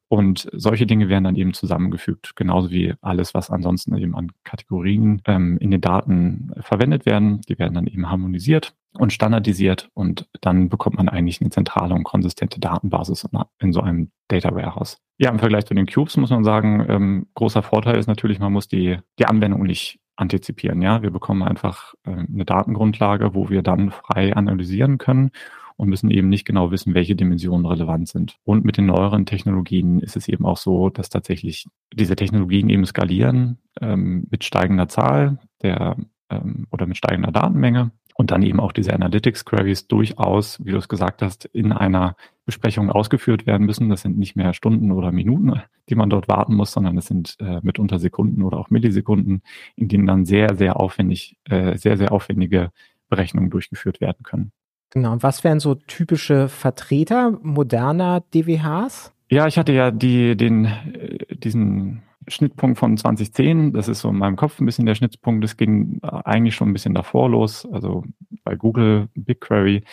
Und solche Dinge werden dann eben zusammengefügt, genauso wie alles, was ansonsten eben an Kategorien ähm, in den Daten verwendet werden. Die werden dann eben harmonisiert und standardisiert und dann bekommt man eigentlich eine zentrale und konsistente Datenbasis in so einem Data Warehouse. Ja, im Vergleich zu den Cubes muss man sagen, ähm, großer Vorteil ist natürlich, man muss die, die Anwendung nicht antizipieren. Ja, wir bekommen einfach äh, eine Datengrundlage, wo wir dann frei analysieren können und müssen eben nicht genau wissen, welche Dimensionen relevant sind. Und mit den neueren Technologien ist es eben auch so, dass tatsächlich diese Technologien eben skalieren ähm, mit steigender Zahl der ähm, oder mit steigender Datenmenge und dann eben auch diese Analytics-Queries durchaus, wie du es gesagt hast, in einer Besprechung ausgeführt werden müssen. Das sind nicht mehr Stunden oder Minuten, die man dort warten muss, sondern es sind äh, mitunter Sekunden oder auch Millisekunden, in denen dann sehr, sehr aufwendig, äh, sehr, sehr aufwendige Berechnungen durchgeführt werden können. Genau. Und was wären so typische Vertreter moderner DWHs? Ja, ich hatte ja die, den, äh, diesen Schnittpunkt von 2010. Das ist so in meinem Kopf ein bisschen der Schnittpunkt. Das ging eigentlich schon ein bisschen davor los. Also bei Google BigQuery,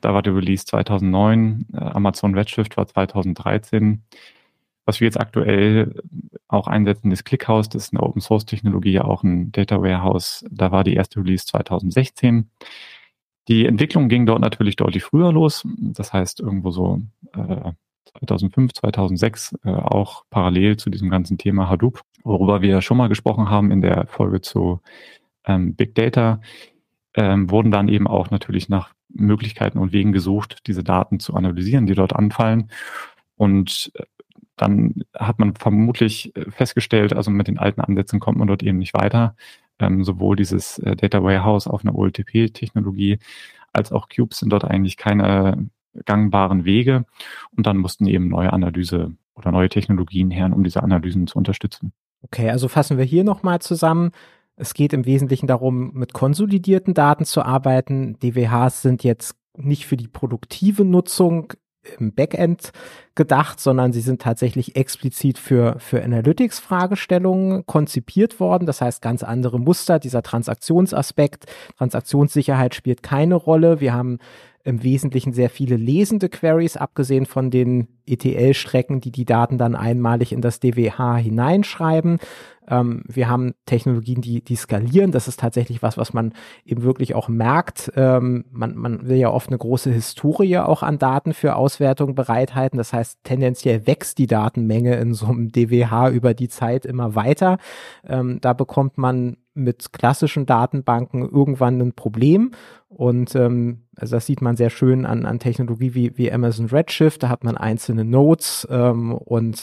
da war der Release 2009. Äh, Amazon Redshift war 2013. Was wir jetzt aktuell auch einsetzen, ist ClickHouse. Das ist eine Open Source Technologie, auch ein Data Warehouse. Da war die erste Release 2016. Die Entwicklung ging dort natürlich deutlich früher los. Das heißt, irgendwo so äh, 2005, 2006 äh, auch parallel zu diesem ganzen Thema Hadoop, worüber wir schon mal gesprochen haben in der Folge zu ähm, Big Data, ähm, wurden dann eben auch natürlich nach Möglichkeiten und Wegen gesucht, diese Daten zu analysieren, die dort anfallen. Und äh, dann hat man vermutlich äh, festgestellt, also mit den alten Ansätzen kommt man dort eben nicht weiter ähm, sowohl dieses äh, Data Warehouse auf einer OLTP-Technologie als auch Cubes sind dort eigentlich keine gangbaren Wege. Und dann mussten eben neue Analyse oder neue Technologien her, um diese Analysen zu unterstützen. Okay, also fassen wir hier nochmal zusammen. Es geht im Wesentlichen darum, mit konsolidierten Daten zu arbeiten. DWHs sind jetzt nicht für die produktive Nutzung im Backend gedacht, sondern sie sind tatsächlich explizit für, für Analytics-Fragestellungen konzipiert worden. Das heißt, ganz andere Muster, dieser Transaktionsaspekt, Transaktionssicherheit spielt keine Rolle. Wir haben im Wesentlichen sehr viele lesende Queries, abgesehen von den ETL-Strecken, die die Daten dann einmalig in das DWH hineinschreiben. Ähm, wir haben Technologien, die, die skalieren. Das ist tatsächlich was, was man eben wirklich auch merkt. Ähm, man, man will ja oft eine große Historie auch an Daten für Auswertung bereithalten. Das heißt, tendenziell wächst die Datenmenge in so einem DWH über die Zeit immer weiter. Ähm, da bekommt man mit klassischen Datenbanken irgendwann ein Problem. Und ähm, also das sieht man sehr schön an, an Technologie wie, wie Amazon Redshift. Da hat man einzelne Nodes ähm, und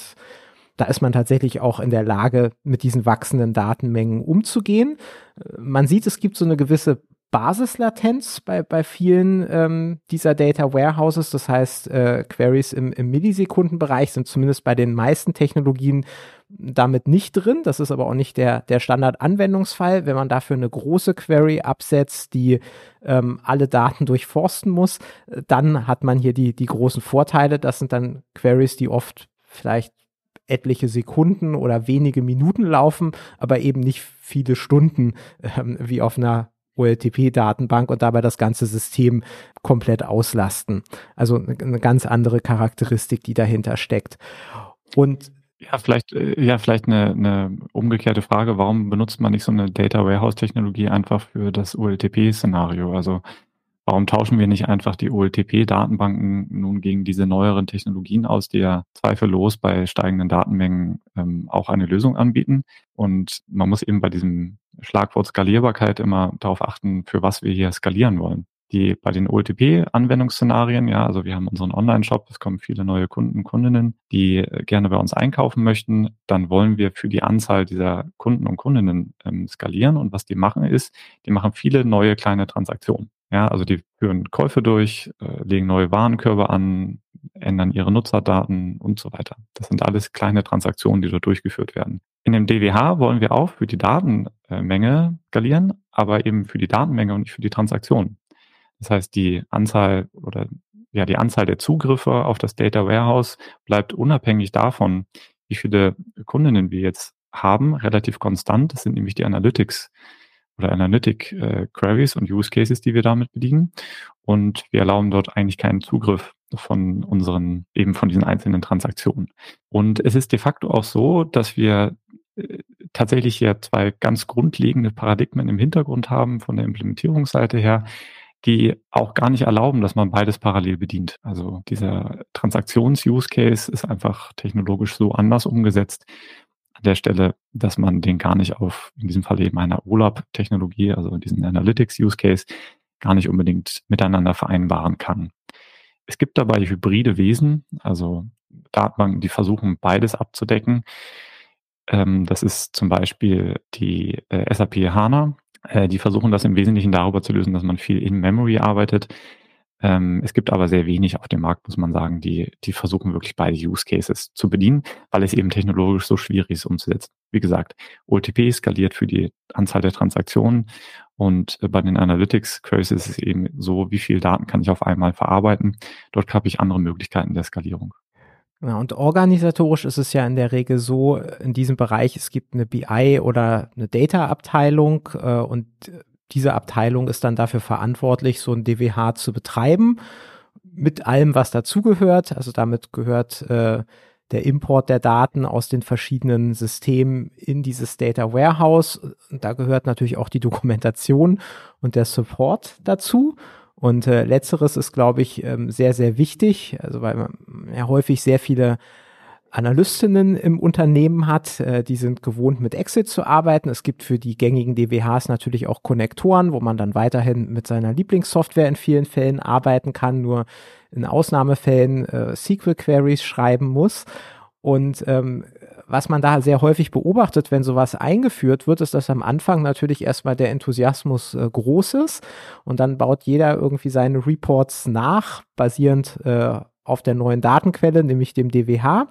da ist man tatsächlich auch in der Lage, mit diesen wachsenden Datenmengen umzugehen. Man sieht, es gibt so eine gewisse Basislatenz bei, bei vielen ähm, dieser Data Warehouses. Das heißt, äh, Queries im, im Millisekundenbereich sind zumindest bei den meisten Technologien damit nicht drin. Das ist aber auch nicht der, der Standard-Anwendungsfall. Wenn man dafür eine große Query absetzt, die ähm, alle Daten durchforsten muss, dann hat man hier die, die großen Vorteile. Das sind dann Queries, die oft vielleicht etliche Sekunden oder wenige Minuten laufen, aber eben nicht viele Stunden ähm, wie auf einer OLTP-Datenbank und dabei das ganze System komplett auslasten. Also eine ganz andere Charakteristik, die dahinter steckt. Und ja, vielleicht, äh, ja, vielleicht eine, eine umgekehrte Frage. Warum benutzt man nicht so eine Data Warehouse Technologie einfach für das OLTP-Szenario? Also, Warum tauschen wir nicht einfach die OLTP-Datenbanken nun gegen diese neueren Technologien aus, die ja zweifellos bei steigenden Datenmengen ähm, auch eine Lösung anbieten? Und man muss eben bei diesem Schlagwort Skalierbarkeit immer darauf achten, für was wir hier skalieren wollen. Die bei den OLTP-Anwendungsszenarien, ja, also wir haben unseren Online-Shop, es kommen viele neue Kunden, Kundinnen, die äh, gerne bei uns einkaufen möchten, dann wollen wir für die Anzahl dieser Kunden und Kundinnen ähm, skalieren. Und was die machen ist, die machen viele neue kleine Transaktionen. Ja, also die führen Käufe durch, äh, legen neue Warenkörbe an, ändern ihre Nutzerdaten und so weiter. Das sind alles kleine Transaktionen, die dort durchgeführt werden. In dem DWH wollen wir auch für die Datenmenge skalieren, aber eben für die Datenmenge und nicht für die Transaktion. Das heißt, die Anzahl oder ja, die Anzahl der Zugriffe auf das Data Warehouse bleibt unabhängig davon, wie viele Kundinnen wir jetzt haben, relativ konstant. Das sind nämlich die Analytics oder Analytic äh, Queries und Use Cases, die wir damit bedienen. Und wir erlauben dort eigentlich keinen Zugriff von unseren, eben von diesen einzelnen Transaktionen. Und es ist de facto auch so, dass wir äh, tatsächlich hier zwei ganz grundlegende Paradigmen im Hintergrund haben von der Implementierungsseite her, die auch gar nicht erlauben, dass man beides parallel bedient. Also dieser Transaktions-Use-Case ist einfach technologisch so anders umgesetzt, der Stelle, dass man den gar nicht auf, in diesem Fall eben einer OLAP-Technologie, also diesen Analytics-Use-Case, gar nicht unbedingt miteinander vereinbaren kann. Es gibt dabei hybride Wesen, also Datenbanken, die versuchen, beides abzudecken. Ähm, das ist zum Beispiel die äh, SAP HANA. Äh, die versuchen das im Wesentlichen darüber zu lösen, dass man viel in Memory arbeitet. Ähm, es gibt aber sehr wenig auf dem Markt, muss man sagen, die, die versuchen wirklich beide Use Cases zu bedienen, weil es eben technologisch so schwierig ist umzusetzen. Wie gesagt, OLTP skaliert für die Anzahl der Transaktionen und äh, bei den Analytics Queries ist es eben so, wie viel Daten kann ich auf einmal verarbeiten. Dort habe ich andere Möglichkeiten der Skalierung. Ja, und organisatorisch ist es ja in der Regel so, in diesem Bereich, es gibt eine BI oder eine Data-Abteilung äh, und diese Abteilung ist dann dafür verantwortlich, so ein DWH zu betreiben, mit allem, was dazugehört. Also damit gehört äh, der Import der Daten aus den verschiedenen Systemen in dieses Data Warehouse. Da gehört natürlich auch die Dokumentation und der Support dazu. Und äh, letzteres ist, glaube ich, ähm, sehr, sehr wichtig, also weil man ja häufig sehr viele Analystinnen im Unternehmen hat. Äh, die sind gewohnt, mit Excel zu arbeiten. Es gibt für die gängigen DWHs natürlich auch Konnektoren, wo man dann weiterhin mit seiner Lieblingssoftware in vielen Fällen arbeiten kann, nur in Ausnahmefällen äh, SQL-Queries schreiben muss. Und ähm, was man da sehr häufig beobachtet, wenn sowas eingeführt wird, ist, dass am Anfang natürlich erstmal der Enthusiasmus äh, groß ist und dann baut jeder irgendwie seine Reports nach, basierend äh, auf der neuen Datenquelle, nämlich dem DWH.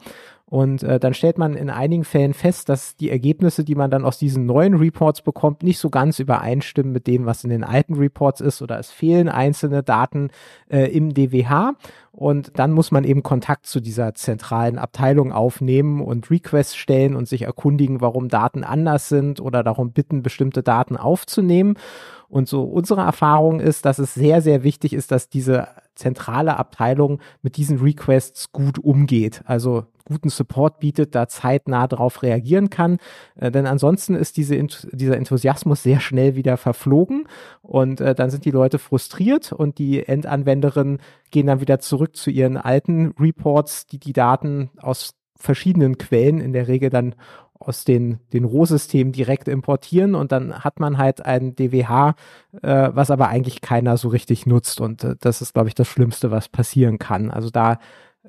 Und äh, dann stellt man in einigen Fällen fest, dass die Ergebnisse, die man dann aus diesen neuen Reports bekommt, nicht so ganz übereinstimmen mit dem, was in den alten Reports ist oder es fehlen einzelne Daten äh, im DWH. Und dann muss man eben Kontakt zu dieser zentralen Abteilung aufnehmen und Requests stellen und sich erkundigen, warum Daten anders sind oder darum bitten, bestimmte Daten aufzunehmen. Und so unsere Erfahrung ist, dass es sehr, sehr wichtig ist, dass diese zentrale Abteilung mit diesen Requests gut umgeht. Also guten Support bietet, da zeitnah darauf reagieren kann. Äh, denn ansonsten ist diese, dieser Enthusiasmus sehr schnell wieder verflogen und äh, dann sind die Leute frustriert und die Endanwenderinnen gehen dann wieder zurück zu ihren alten Reports, die die Daten aus verschiedenen Quellen, in der Regel dann aus den, den Rohsystemen direkt importieren und dann hat man halt ein DWH, äh, was aber eigentlich keiner so richtig nutzt und äh, das ist, glaube ich, das Schlimmste, was passieren kann. Also da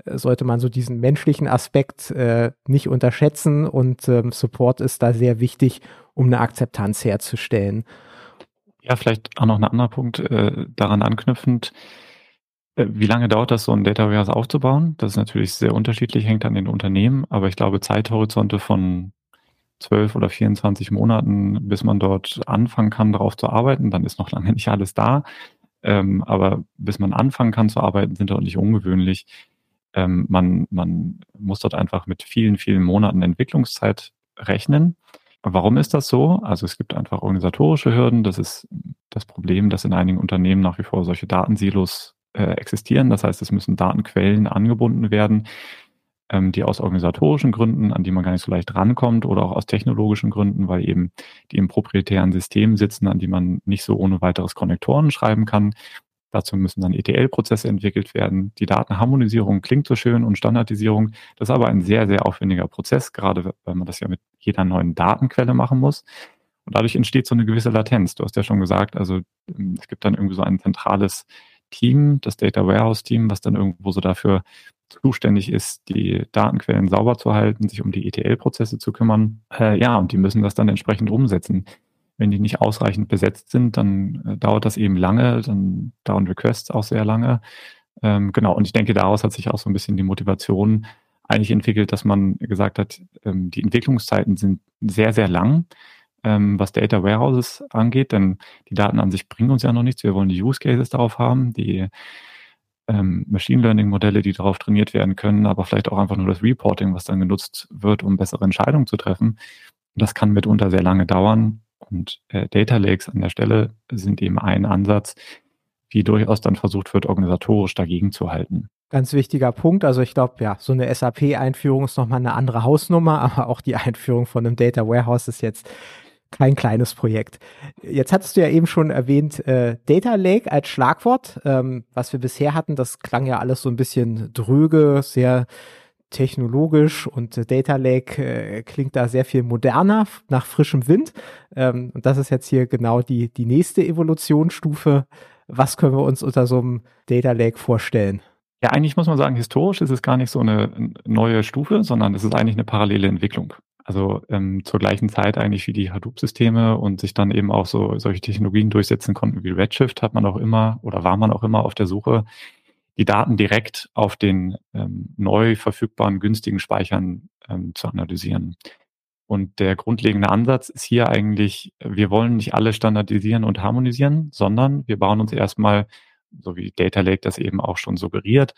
äh, sollte man so diesen menschlichen Aspekt äh, nicht unterschätzen und ähm, Support ist da sehr wichtig, um eine Akzeptanz herzustellen. Ja, vielleicht auch noch ein anderer Punkt äh, daran anknüpfend. Wie lange dauert das, so ein Data Warehouse aufzubauen? Das ist natürlich sehr unterschiedlich, hängt an den Unternehmen, aber ich glaube, Zeithorizonte von 12 oder 24 Monaten, bis man dort anfangen kann, darauf zu arbeiten. Dann ist noch lange nicht alles da. Ähm, aber bis man anfangen kann zu arbeiten, sind dort nicht ungewöhnlich. Ähm, man, man muss dort einfach mit vielen, vielen Monaten Entwicklungszeit rechnen. Warum ist das so? Also es gibt einfach organisatorische Hürden. Das ist das Problem, dass in einigen Unternehmen nach wie vor solche Datensilos äh, existieren. Das heißt, es müssen Datenquellen angebunden werden, ähm, die aus organisatorischen Gründen, an die man gar nicht so leicht rankommt, oder auch aus technologischen Gründen, weil eben die im proprietären System sitzen, an die man nicht so ohne weiteres Konnektoren schreiben kann. Dazu müssen dann ETL-Prozesse entwickelt werden. Die Datenharmonisierung klingt so schön und Standardisierung. Das ist aber ein sehr, sehr aufwendiger Prozess, gerade weil man das ja mit jeder neuen Datenquelle machen muss. Und dadurch entsteht so eine gewisse Latenz. Du hast ja schon gesagt, also ähm, es gibt dann irgendwie so ein zentrales Team, das Data Warehouse Team, was dann irgendwo so dafür zuständig ist, die Datenquellen sauber zu halten, sich um die ETL-Prozesse zu kümmern. Äh, ja, und die müssen das dann entsprechend umsetzen. Wenn die nicht ausreichend besetzt sind, dann äh, dauert das eben lange, dann dauern Requests auch sehr lange. Ähm, genau, und ich denke, daraus hat sich auch so ein bisschen die Motivation eigentlich entwickelt, dass man gesagt hat, ähm, die Entwicklungszeiten sind sehr, sehr lang ähm, was Data Warehouses angeht, denn die Daten an sich bringen uns ja noch nichts. Wir wollen die Use Cases darauf haben, die ähm, Machine Learning Modelle, die darauf trainiert werden können, aber vielleicht auch einfach nur das Reporting, was dann genutzt wird, um bessere Entscheidungen zu treffen. Das kann mitunter sehr lange dauern. Und äh, Data Lakes an der Stelle sind eben ein Ansatz, wie durchaus dann versucht wird, organisatorisch dagegen zu halten. Ganz wichtiger Punkt. Also ich glaube, ja, so eine SAP-Einführung ist nochmal eine andere Hausnummer, *laughs* aber auch die Einführung von einem Data Warehouse ist jetzt kein kleines Projekt. Jetzt hattest du ja eben schon erwähnt, äh, Data Lake als Schlagwort. Ähm, was wir bisher hatten, das klang ja alles so ein bisschen dröge, sehr technologisch und äh, Data Lake äh, klingt da sehr viel moderner, nach frischem Wind. Ähm, und das ist jetzt hier genau die, die nächste Evolutionsstufe. Was können wir uns unter so einem Data Lake vorstellen? Ja, eigentlich muss man sagen, historisch ist es gar nicht so eine neue Stufe, sondern es ist eigentlich eine parallele Entwicklung. Also ähm, zur gleichen Zeit eigentlich wie die Hadoop-Systeme und sich dann eben auch so solche Technologien durchsetzen konnten wie Redshift, hat man auch immer oder war man auch immer auf der Suche, die Daten direkt auf den ähm, neu verfügbaren günstigen Speichern ähm, zu analysieren. Und der grundlegende Ansatz ist hier eigentlich, wir wollen nicht alle standardisieren und harmonisieren, sondern wir bauen uns erstmal, so wie Data Lake das eben auch schon suggeriert,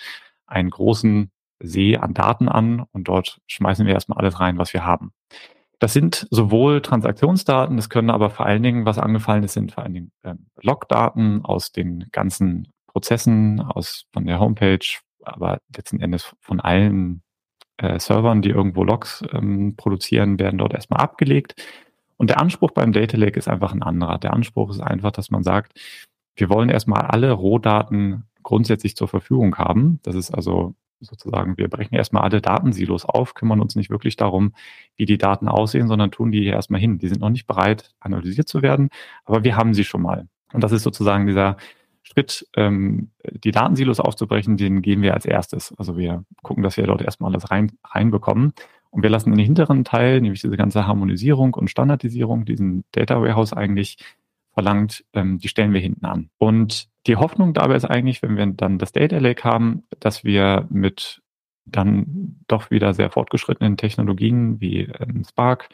einen großen See an Daten an und dort schmeißen wir erstmal alles rein, was wir haben. Das sind sowohl Transaktionsdaten, das können aber vor allen Dingen, was angefallen ist, sind vor allen Dingen ähm, Logdaten aus den ganzen Prozessen, aus von der Homepage, aber letzten Endes von allen äh, Servern, die irgendwo Logs ähm, produzieren, werden dort erstmal abgelegt. Und der Anspruch beim Data Lake ist einfach ein anderer. Der Anspruch ist einfach, dass man sagt, wir wollen erstmal alle Rohdaten grundsätzlich zur Verfügung haben. Das ist also sozusagen, wir brechen erstmal alle Datensilos auf, kümmern uns nicht wirklich darum, wie die Daten aussehen, sondern tun die hier erstmal hin. Die sind noch nicht bereit, analysiert zu werden, aber wir haben sie schon mal. Und das ist sozusagen dieser Schritt, ähm, die Datensilos aufzubrechen, den gehen wir als erstes. Also wir gucken, dass wir dort erstmal alles rein, reinbekommen. Und wir lassen den hinteren Teil, nämlich diese ganze Harmonisierung und Standardisierung, diesen Data Warehouse eigentlich verlangt, ähm, die stellen wir hinten an. Und die Hoffnung dabei ist eigentlich, wenn wir dann das Data Lake haben, dass wir mit dann doch wieder sehr fortgeschrittenen Technologien wie ähm, Spark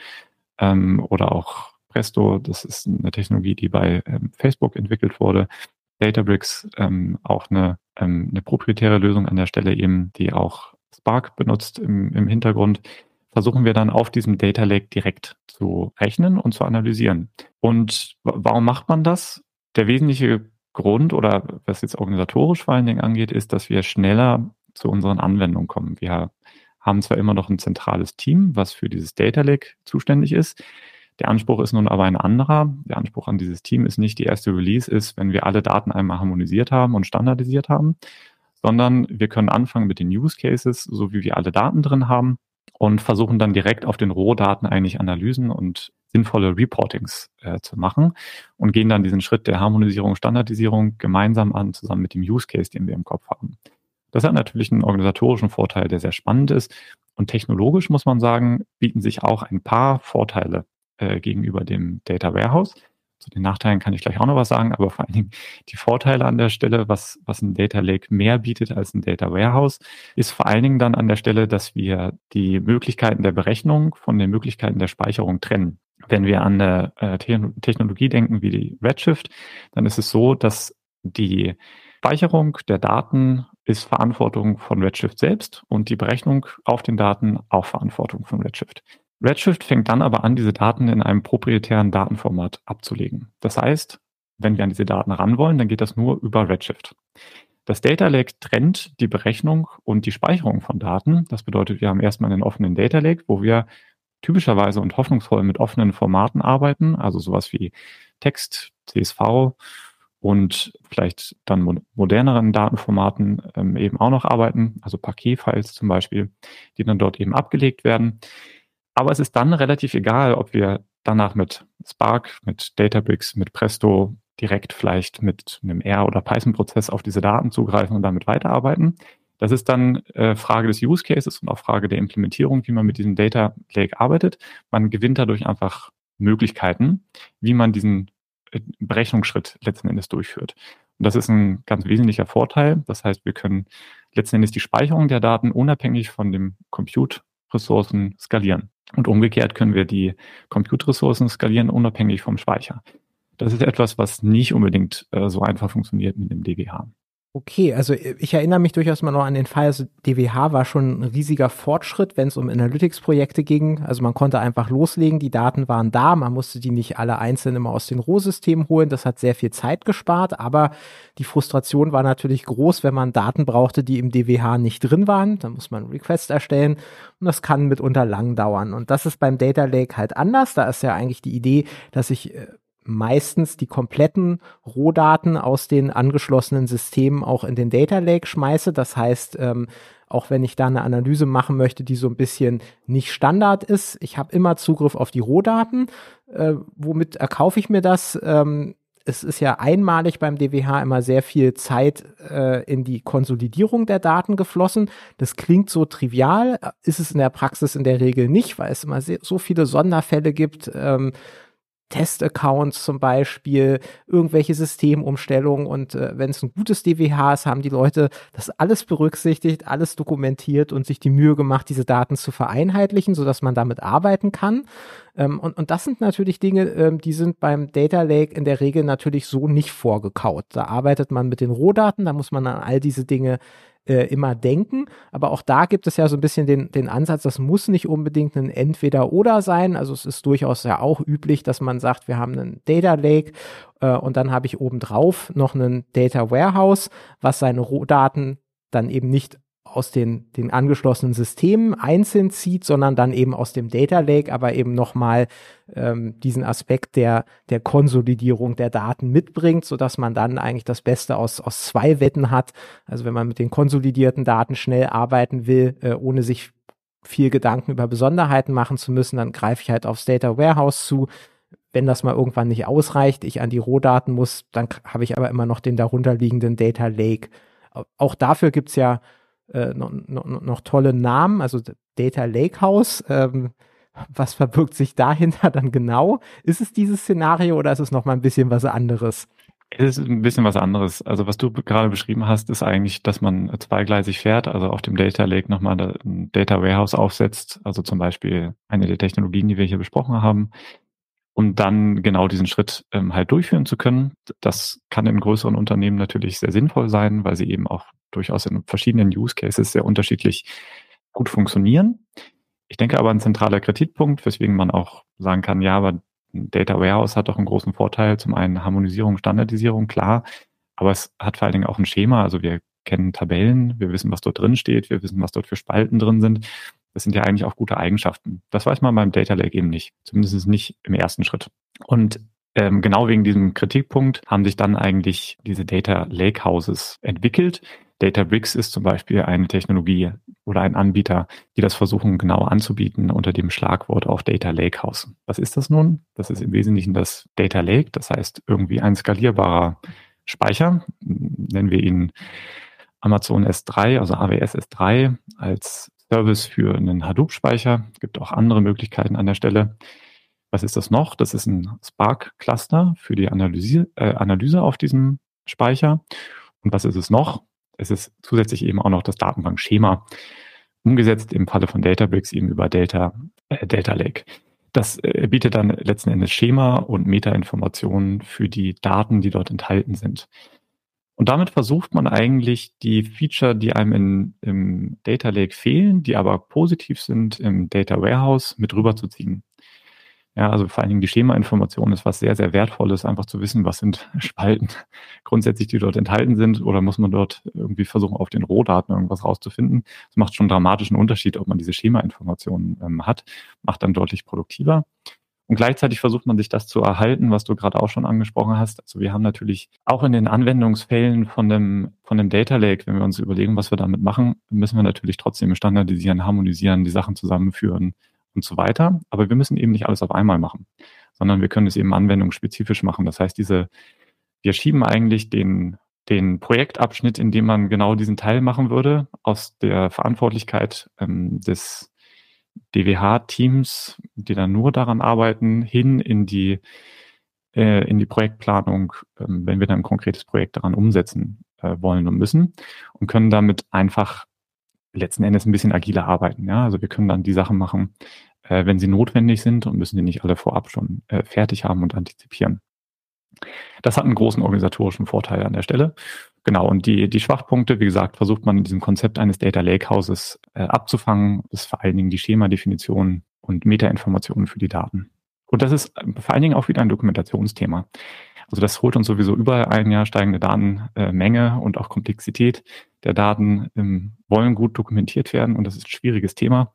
ähm, oder auch Presto. Das ist eine Technologie, die bei ähm, Facebook entwickelt wurde. Databricks ähm, auch eine, ähm, eine proprietäre Lösung an der Stelle eben, die auch Spark benutzt im, im Hintergrund, versuchen wir dann auf diesem Data Lake direkt zu rechnen und zu analysieren. Und warum macht man das? Der wesentliche Grund oder was jetzt organisatorisch vor allen Dingen angeht, ist, dass wir schneller zu unseren Anwendungen kommen. Wir haben zwar immer noch ein zentrales Team, was für dieses Data Lake zuständig ist. Der Anspruch ist nun aber ein anderer. Der Anspruch an dieses Team ist nicht die erste Release ist, wenn wir alle Daten einmal harmonisiert haben und standardisiert haben, sondern wir können anfangen mit den Use Cases, so wie wir alle Daten drin haben und versuchen dann direkt auf den Rohdaten eigentlich Analysen und sinnvolle Reportings äh, zu machen und gehen dann diesen Schritt der Harmonisierung, Standardisierung gemeinsam an, zusammen mit dem Use Case, den wir im Kopf haben. Das hat natürlich einen organisatorischen Vorteil, der sehr spannend ist. Und technologisch muss man sagen, bieten sich auch ein paar Vorteile äh, gegenüber dem Data Warehouse. Zu den Nachteilen kann ich gleich auch noch was sagen, aber vor allen Dingen die Vorteile an der Stelle, was, was ein Data Lake mehr bietet als ein Data Warehouse, ist vor allen Dingen dann an der Stelle, dass wir die Möglichkeiten der Berechnung von den Möglichkeiten der Speicherung trennen. Wenn wir an eine äh, Technologie denken wie die Redshift, dann ist es so, dass die Speicherung der Daten ist Verantwortung von Redshift selbst und die Berechnung auf den Daten auch Verantwortung von Redshift. Redshift fängt dann aber an, diese Daten in einem proprietären Datenformat abzulegen. Das heißt, wenn wir an diese Daten ran wollen, dann geht das nur über Redshift. Das Data Lake trennt die Berechnung und die Speicherung von Daten. Das bedeutet, wir haben erstmal einen offenen Data Lake, wo wir typischerweise und hoffnungsvoll mit offenen Formaten arbeiten, also sowas wie Text, CSV und vielleicht dann moderneren Datenformaten ähm, eben auch noch arbeiten, also Paketfiles zum Beispiel, die dann dort eben abgelegt werden. Aber es ist dann relativ egal, ob wir danach mit Spark, mit Databricks, mit Presto direkt vielleicht mit einem R- oder Python-Prozess auf diese Daten zugreifen und damit weiterarbeiten. Das ist dann äh, Frage des Use Cases und auch Frage der Implementierung, wie man mit diesem Data Lake arbeitet. Man gewinnt dadurch einfach Möglichkeiten, wie man diesen äh, Berechnungsschritt letzten Endes durchführt. Und das ist ein ganz wesentlicher Vorteil. Das heißt, wir können letzten Endes die Speicherung der Daten unabhängig von dem Compute-Ressourcen skalieren. Und umgekehrt können wir die Compute-Ressourcen skalieren unabhängig vom Speicher. Das ist etwas, was nicht unbedingt äh, so einfach funktioniert mit dem DWH. Okay, also äh, ich erinnere mich durchaus mal noch an den Fall, also DWH war schon ein riesiger Fortschritt, wenn es um Analytics-Projekte ging. Also man konnte einfach loslegen, die Daten waren da, man musste die nicht alle einzeln immer aus den Rohsystemen holen. Das hat sehr viel Zeit gespart, aber die Frustration war natürlich groß, wenn man Daten brauchte, die im DWH nicht drin waren. Dann muss man einen Request erstellen und das kann mitunter lang dauern. Und das ist beim Data Lake halt anders. Da ist ja eigentlich die Idee, dass ich äh, meistens die kompletten Rohdaten aus den angeschlossenen Systemen auch in den Data Lake schmeiße. Das heißt, ähm, auch wenn ich da eine Analyse machen möchte, die so ein bisschen nicht Standard ist, ich habe immer Zugriff auf die Rohdaten. Äh, womit erkaufe ich mir das? Ähm, es ist ja einmalig beim DWH immer sehr viel Zeit äh, in die Konsolidierung der Daten geflossen. Das klingt so trivial, ist es in der Praxis in der Regel nicht, weil es immer sehr, so viele Sonderfälle gibt. Ähm, Testaccounts zum Beispiel, irgendwelche Systemumstellungen und äh, wenn es ein gutes DWH ist, haben die Leute das alles berücksichtigt, alles dokumentiert und sich die Mühe gemacht, diese Daten zu vereinheitlichen, sodass man damit arbeiten kann. Ähm, und, und das sind natürlich Dinge, ähm, die sind beim Data Lake in der Regel natürlich so nicht vorgekaut. Da arbeitet man mit den Rohdaten, da muss man an all diese Dinge äh, immer denken. Aber auch da gibt es ja so ein bisschen den, den Ansatz, das muss nicht unbedingt ein Entweder-Oder sein. Also es ist durchaus ja auch üblich, dass man sagt, wir haben einen Data Lake äh, und dann habe ich obendrauf noch einen Data Warehouse, was seine Rohdaten dann eben nicht aus den, den angeschlossenen Systemen einzeln zieht, sondern dann eben aus dem Data Lake, aber eben nochmal ähm, diesen Aspekt der, der Konsolidierung der Daten mitbringt, sodass man dann eigentlich das Beste aus, aus zwei Wetten hat. Also wenn man mit den konsolidierten Daten schnell arbeiten will, äh, ohne sich viel Gedanken über Besonderheiten machen zu müssen, dann greife ich halt aufs Data Warehouse zu. Wenn das mal irgendwann nicht ausreicht, ich an die Rohdaten muss, dann habe ich aber immer noch den darunterliegenden Data Lake. Auch dafür gibt's ja äh, noch, noch, noch, tolle Namen, also Data Lakehouse. Ähm, was verbirgt sich dahinter *laughs* dann genau? Ist es dieses Szenario oder ist es noch mal ein bisschen was anderes? Es ist ein bisschen was anderes. Also was du gerade beschrieben hast, ist eigentlich, dass man zweigleisig fährt, also auf dem Data Lake nochmal ein Data Warehouse aufsetzt, also zum Beispiel eine der Technologien, die wir hier besprochen haben, um dann genau diesen Schritt ähm, halt durchführen zu können. Das kann in größeren Unternehmen natürlich sehr sinnvoll sein, weil sie eben auch durchaus in verschiedenen Use Cases sehr unterschiedlich gut funktionieren. Ich denke aber ein zentraler Kritikpunkt, weswegen man auch sagen kann, ja, aber Data Warehouse hat doch einen großen Vorteil. Zum einen Harmonisierung, Standardisierung, klar. Aber es hat vor allen Dingen auch ein Schema. Also wir kennen Tabellen, wir wissen, was dort drin steht, wir wissen, was dort für Spalten drin sind. Das sind ja eigentlich auch gute Eigenschaften. Das weiß man beim Data Lake eben nicht. Zumindest nicht im ersten Schritt. Und ähm, genau wegen diesem Kritikpunkt haben sich dann eigentlich diese Data Lake Houses entwickelt. Databricks ist zum Beispiel eine Technologie oder ein Anbieter, die das versuchen genau anzubieten unter dem Schlagwort auch Data Lakehouse. Was ist das nun? Das ist im Wesentlichen das Data Lake, das heißt irgendwie ein skalierbarer Speicher, nennen wir ihn Amazon S3, also AWS S3 als Service für einen Hadoop-Speicher. Es gibt auch andere Möglichkeiten an der Stelle. Was ist das noch? Das ist ein Spark-Cluster für die Analyse, äh, Analyse auf diesem Speicher. Und was ist es noch? Es ist zusätzlich eben auch noch das Datenbankschema umgesetzt im Falle von Databricks eben über Data, äh, Data Lake. Das äh, bietet dann letzten Endes Schema und Metainformationen für die Daten, die dort enthalten sind. Und damit versucht man eigentlich die Feature, die einem in, im Data Lake fehlen, die aber positiv sind im Data Warehouse, mit rüberzuziehen. Ja, also vor allen Dingen die Schemainformation ist was sehr, sehr Wertvolles, einfach zu wissen, was sind *laughs* Spalten grundsätzlich, die dort enthalten sind, oder muss man dort irgendwie versuchen, auf den Rohdaten irgendwas rauszufinden. Das macht schon dramatischen Unterschied, ob man diese Schemainformationen ähm, hat, macht dann deutlich produktiver. Und gleichzeitig versucht man sich das zu erhalten, was du gerade auch schon angesprochen hast. Also wir haben natürlich auch in den Anwendungsfällen von dem, von dem Data Lake, wenn wir uns überlegen, was wir damit machen, müssen wir natürlich trotzdem standardisieren, harmonisieren, die Sachen zusammenführen, und so weiter. Aber wir müssen eben nicht alles auf einmal machen, sondern wir können es eben anwendungsspezifisch machen. Das heißt, diese, wir schieben eigentlich den, den Projektabschnitt, in dem man genau diesen Teil machen würde, aus der Verantwortlichkeit ähm, des DWH-Teams, die dann nur daran arbeiten, hin in die, äh, in die Projektplanung, ähm, wenn wir dann ein konkretes Projekt daran umsetzen äh, wollen und müssen und können damit einfach letzten Endes ein bisschen agiler arbeiten. Ja? Also wir können dann die Sachen machen, äh, wenn sie notwendig sind und müssen die nicht alle vorab schon äh, fertig haben und antizipieren. Das hat einen großen organisatorischen Vorteil an der Stelle. Genau, und die, die Schwachpunkte, wie gesagt, versucht man in diesem Konzept eines Data Lakehouses äh, abzufangen. Das ist vor allen Dingen die Schema-Definition und Metainformationen für die Daten. Und das ist äh, vor allen Dingen auch wieder ein Dokumentationsthema. Also das holt uns sowieso über ein Jahr steigende Datenmenge und auch Komplexität der Daten ähm, wollen gut dokumentiert werden und das ist ein schwieriges Thema.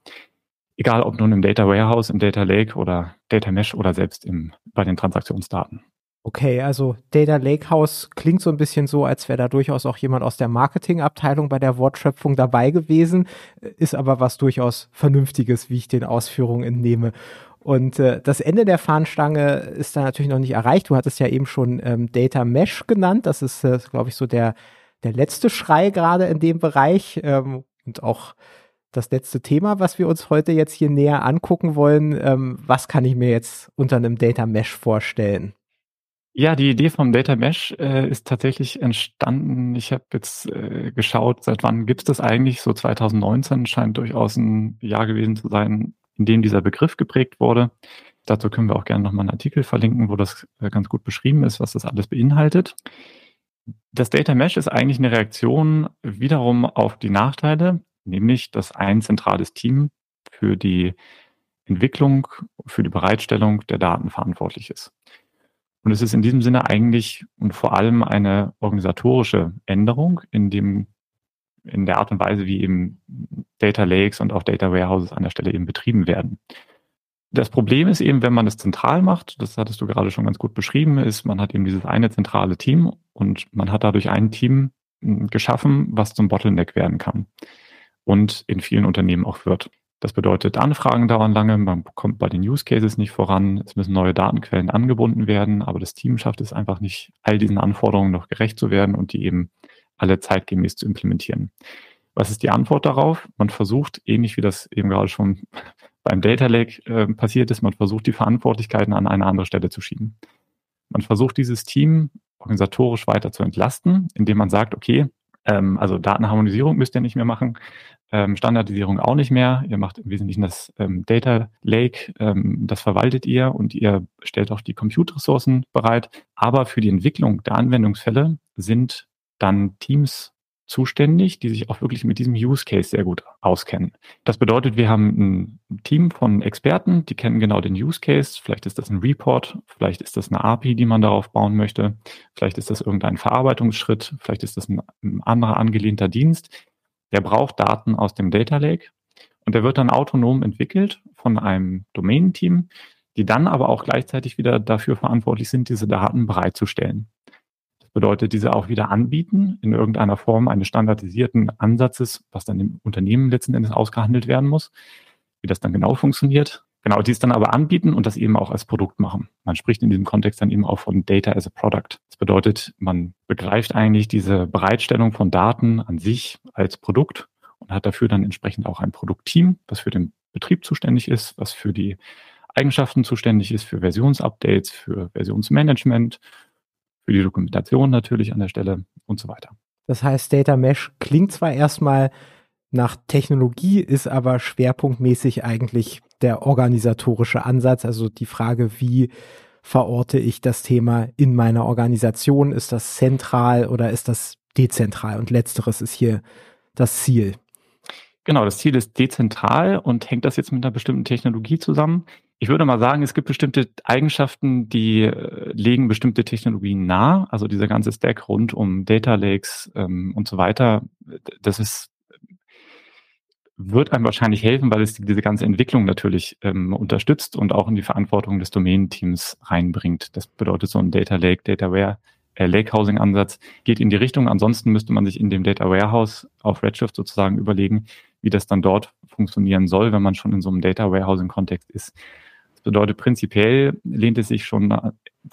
Egal ob nun im Data Warehouse, im Data Lake oder Data Mesh oder selbst im, bei den Transaktionsdaten. Okay, also Data Lakehouse klingt so ein bisschen so, als wäre da durchaus auch jemand aus der Marketingabteilung bei der Wortschöpfung dabei gewesen, ist aber was durchaus Vernünftiges, wie ich den Ausführungen entnehme. Und äh, das Ende der Fahnenstange ist da natürlich noch nicht erreicht. Du hattest ja eben schon ähm, Data Mesh genannt. Das ist, äh, glaube ich, so der, der letzte Schrei gerade in dem Bereich ähm, und auch das letzte Thema, was wir uns heute jetzt hier näher angucken wollen. Ähm, was kann ich mir jetzt unter einem Data Mesh vorstellen? Ja, die Idee vom Data Mesh äh, ist tatsächlich entstanden. Ich habe jetzt äh, geschaut, seit wann gibt es das eigentlich? So 2019 scheint durchaus ein Jahr gewesen zu sein, in dem dieser Begriff geprägt wurde. Dazu können wir auch gerne nochmal einen Artikel verlinken, wo das äh, ganz gut beschrieben ist, was das alles beinhaltet. Das Data Mesh ist eigentlich eine Reaktion wiederum auf die Nachteile, nämlich dass ein zentrales Team für die Entwicklung, für die Bereitstellung der Daten verantwortlich ist. Und es ist in diesem Sinne eigentlich und vor allem eine organisatorische Änderung in dem in der Art und Weise, wie eben Data Lakes und auch Data Warehouses an der Stelle eben betrieben werden. Das Problem ist eben, wenn man es zentral macht, das hattest du gerade schon ganz gut beschrieben, ist, man hat eben dieses eine zentrale Team und man hat dadurch ein Team hm, geschaffen, was zum Bottleneck werden kann und in vielen Unternehmen auch wird. Das bedeutet, Anfragen dauern lange, man kommt bei den Use Cases nicht voran, es müssen neue Datenquellen angebunden werden, aber das Team schafft es einfach nicht, all diesen Anforderungen noch gerecht zu werden und die eben alle zeitgemäß zu implementieren. Was ist die Antwort darauf? Man versucht, ähnlich wie das eben gerade schon beim Data Lake äh, passiert ist, man versucht, die Verantwortlichkeiten an eine andere Stelle zu schieben. Man versucht, dieses Team organisatorisch weiter zu entlasten, indem man sagt, okay, ähm, also Datenharmonisierung müsst ihr nicht mehr machen, ähm, Standardisierung auch nicht mehr. Ihr macht im Wesentlichen das ähm, Data Lake, ähm, das verwaltet ihr und ihr stellt auch die Compute-Ressourcen bereit. Aber für die Entwicklung der Anwendungsfälle sind dann Teams zuständig, die sich auch wirklich mit diesem Use Case sehr gut auskennen. Das bedeutet, wir haben ein Team von Experten, die kennen genau den Use Case. Vielleicht ist das ein Report, vielleicht ist das eine API, die man darauf bauen möchte, vielleicht ist das irgendein Verarbeitungsschritt, vielleicht ist das ein, ein anderer angelehnter Dienst. Der braucht Daten aus dem Data Lake und der wird dann autonom entwickelt von einem Domain-Team, die dann aber auch gleichzeitig wieder dafür verantwortlich sind, diese Daten bereitzustellen. Bedeutet, diese auch wieder anbieten in irgendeiner Form eines standardisierten Ansatzes, was dann im Unternehmen letzten Endes ausgehandelt werden muss, wie das dann genau funktioniert. Genau, dies dann aber anbieten und das eben auch als Produkt machen. Man spricht in diesem Kontext dann eben auch von Data as a Product. Das bedeutet, man begreift eigentlich diese Bereitstellung von Daten an sich als Produkt und hat dafür dann entsprechend auch ein Produktteam, was für den Betrieb zuständig ist, was für die Eigenschaften zuständig ist, für Versionsupdates, für Versionsmanagement, für die Dokumentation natürlich an der Stelle und so weiter. Das heißt, Data Mesh klingt zwar erstmal nach Technologie, ist aber schwerpunktmäßig eigentlich der organisatorische Ansatz, also die Frage, wie verorte ich das Thema in meiner Organisation? Ist das zentral oder ist das dezentral? Und letzteres ist hier das Ziel. Genau, das Ziel ist dezentral und hängt das jetzt mit einer bestimmten Technologie zusammen? Ich würde mal sagen, es gibt bestimmte Eigenschaften, die äh, legen bestimmte Technologien nah. Also dieser ganze Stack rund um Data Lakes ähm, und so weiter, das ist wird einem wahrscheinlich helfen, weil es diese ganze Entwicklung natürlich ähm, unterstützt und auch in die Verantwortung des Domain-Teams reinbringt. Das bedeutet so ein Data Lake, Data Ware, äh, Lakehousing Ansatz geht in die Richtung. Ansonsten müsste man sich in dem Data Warehouse auf Redshift sozusagen überlegen, wie das dann dort funktionieren soll, wenn man schon in so einem Data Warehousing Kontext ist bedeutet, prinzipiell lehnt es sich schon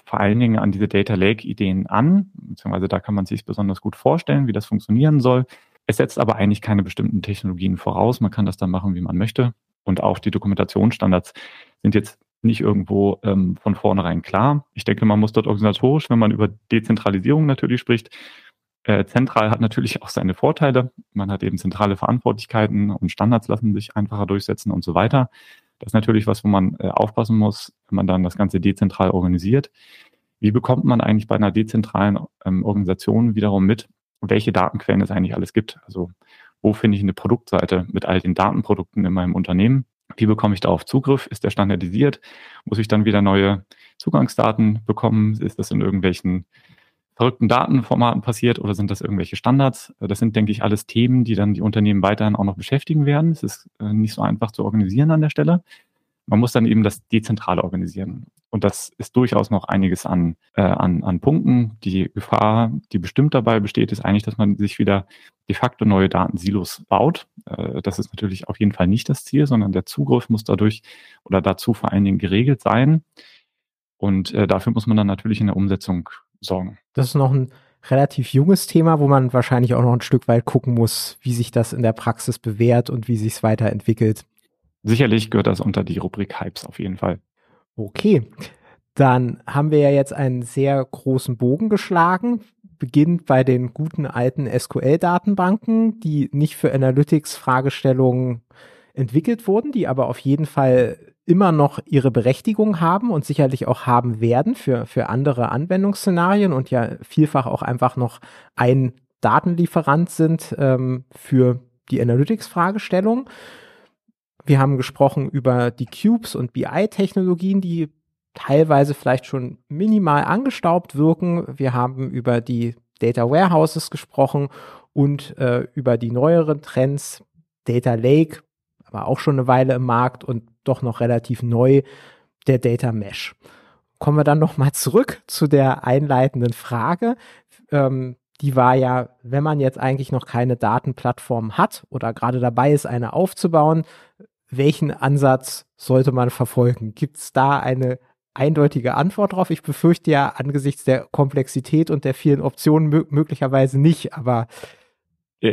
vor allen Dingen an diese Data Lake Ideen an, beziehungsweise da kann man sich besonders gut vorstellen, wie das funktionieren soll. Es setzt aber eigentlich keine bestimmten Technologien voraus. Man kann das dann machen, wie man möchte. Und auch die Dokumentationsstandards sind jetzt nicht irgendwo ähm, von vornherein klar. Ich denke, man muss dort organisatorisch, wenn man über Dezentralisierung natürlich spricht, äh, zentral hat natürlich auch seine Vorteile. Man hat eben zentrale Verantwortlichkeiten und Standards lassen sich einfacher durchsetzen und so weiter. Das ist natürlich was, wo man äh, aufpassen muss, wenn man dann das Ganze dezentral organisiert. Wie bekommt man eigentlich bei einer dezentralen ähm, Organisation wiederum mit, welche Datenquellen es eigentlich alles gibt? Also wo finde ich eine Produktseite mit all den Datenprodukten in meinem Unternehmen? Wie bekomme ich darauf Zugriff? Ist der standardisiert? Muss ich dann wieder neue Zugangsdaten bekommen? Ist das in irgendwelchen verrückten Datenformaten passiert oder sind das irgendwelche Standards? Das sind, denke ich, alles Themen, die dann die Unternehmen weiterhin auch noch beschäftigen werden. Es ist äh, nicht so einfach zu organisieren an der Stelle. Man muss dann eben das dezentral organisieren. Und das ist durchaus noch einiges an, äh, an, an Punkten. Die Gefahr, die bestimmt dabei besteht, ist eigentlich, dass man sich wieder de facto neue Datensilos baut. Äh, das ist natürlich auf jeden Fall nicht das Ziel, sondern der Zugriff muss dadurch oder dazu vor allen Dingen geregelt sein. Und äh, dafür muss man dann natürlich in der Umsetzung sorgen. Das ist noch ein relativ junges Thema, wo man wahrscheinlich auch noch ein Stück weit gucken muss, wie sich das in der Praxis bewährt und wie sich es weiterentwickelt. Sicherlich gehört das unter die Rubrik Hypes auf jeden Fall. Okay, dann haben wir ja jetzt einen sehr großen Bogen geschlagen. Beginnt bei den guten alten SQL-Datenbanken, die nicht für Analytics-Fragestellungen entwickelt wurden, die aber auf jeden Fall immer noch ihre Berechtigung haben und sicherlich auch haben werden für, für andere Anwendungsszenarien und ja vielfach auch einfach noch ein Datenlieferant sind ähm, für die Analytics-Fragestellung. Wir haben gesprochen über die Cubes und BI-Technologien, die teilweise vielleicht schon minimal angestaubt wirken. Wir haben über die Data Warehouses gesprochen und äh, über die neueren Trends, Data Lake, war auch schon eine Weile im Markt und doch noch relativ neu, der Data Mesh. Kommen wir dann nochmal zurück zu der einleitenden Frage. Ähm, die war ja, wenn man jetzt eigentlich noch keine Datenplattform hat oder gerade dabei ist, eine aufzubauen, welchen Ansatz sollte man verfolgen? Gibt es da eine eindeutige Antwort drauf? Ich befürchte ja angesichts der Komplexität und der vielen Optionen möglicherweise nicht, aber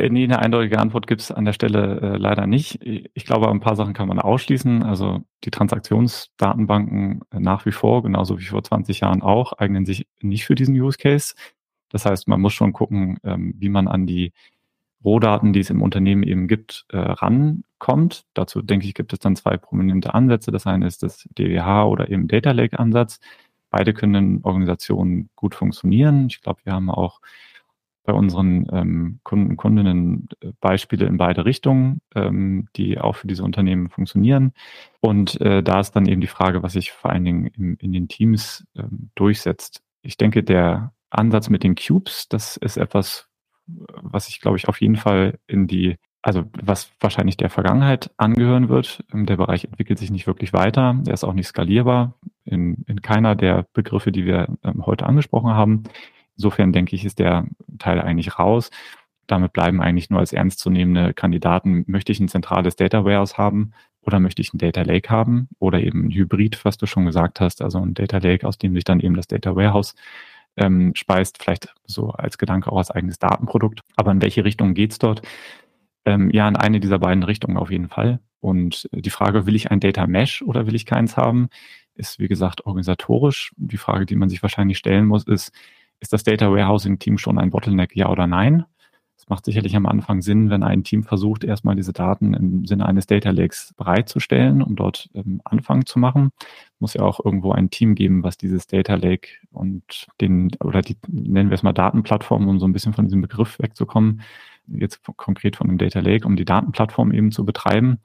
nee, eine eindeutige Antwort gibt es an der Stelle äh, leider nicht. Ich glaube, ein paar Sachen kann man ausschließen. Also die Transaktionsdatenbanken äh, nach wie vor, genauso wie vor 20 Jahren auch, eignen sich nicht für diesen Use Case. Das heißt, man muss schon gucken, ähm, wie man an die Rohdaten, die es im Unternehmen eben gibt, äh, rankommt. Dazu denke ich, gibt es dann zwei prominente Ansätze. Das eine ist das DWH oder eben Data Lake Ansatz. Beide können in Organisationen gut funktionieren. Ich glaube, wir haben auch bei unseren ähm, Kunden, Kundinnen äh, Beispiele in beide Richtungen, ähm, die auch für diese Unternehmen funktionieren. Und äh, da ist dann eben die Frage, was sich vor allen Dingen im, in den Teams ähm, durchsetzt. Ich denke, der Ansatz mit den Cubes, das ist etwas, was ich, glaube ich, auf jeden Fall in die, also was wahrscheinlich der Vergangenheit angehören wird. Ähm, der Bereich entwickelt sich nicht wirklich weiter. Er ist auch nicht skalierbar in, in keiner der Begriffe, die wir ähm, heute angesprochen haben. Insofern denke ich, ist der Teil eigentlich raus. Damit bleiben eigentlich nur als ernstzunehmende Kandidaten, möchte ich ein zentrales Data Warehouse haben oder möchte ich ein Data Lake haben oder eben ein Hybrid, was du schon gesagt hast, also ein Data Lake, aus dem sich dann eben das Data Warehouse ähm, speist, vielleicht so als Gedanke auch als eigenes Datenprodukt. Aber in welche Richtung geht's dort? Ähm, ja, in eine dieser beiden Richtungen auf jeden Fall. Und die Frage, will ich ein Data Mesh oder will ich keins haben, ist wie gesagt organisatorisch. Die Frage, die man sich wahrscheinlich stellen muss, ist, ist das Data Warehousing Team schon ein Bottleneck, ja oder nein? Es macht sicherlich am Anfang Sinn, wenn ein Team versucht, erstmal diese Daten im Sinne eines Data Lakes bereitzustellen, um dort ähm, Anfang zu machen. Muss ja auch irgendwo ein Team geben, was dieses Data Lake und den, oder die, nennen wir es mal Datenplattform, um so ein bisschen von diesem Begriff wegzukommen, jetzt konkret von dem Data Lake, um die Datenplattform eben zu betreiben.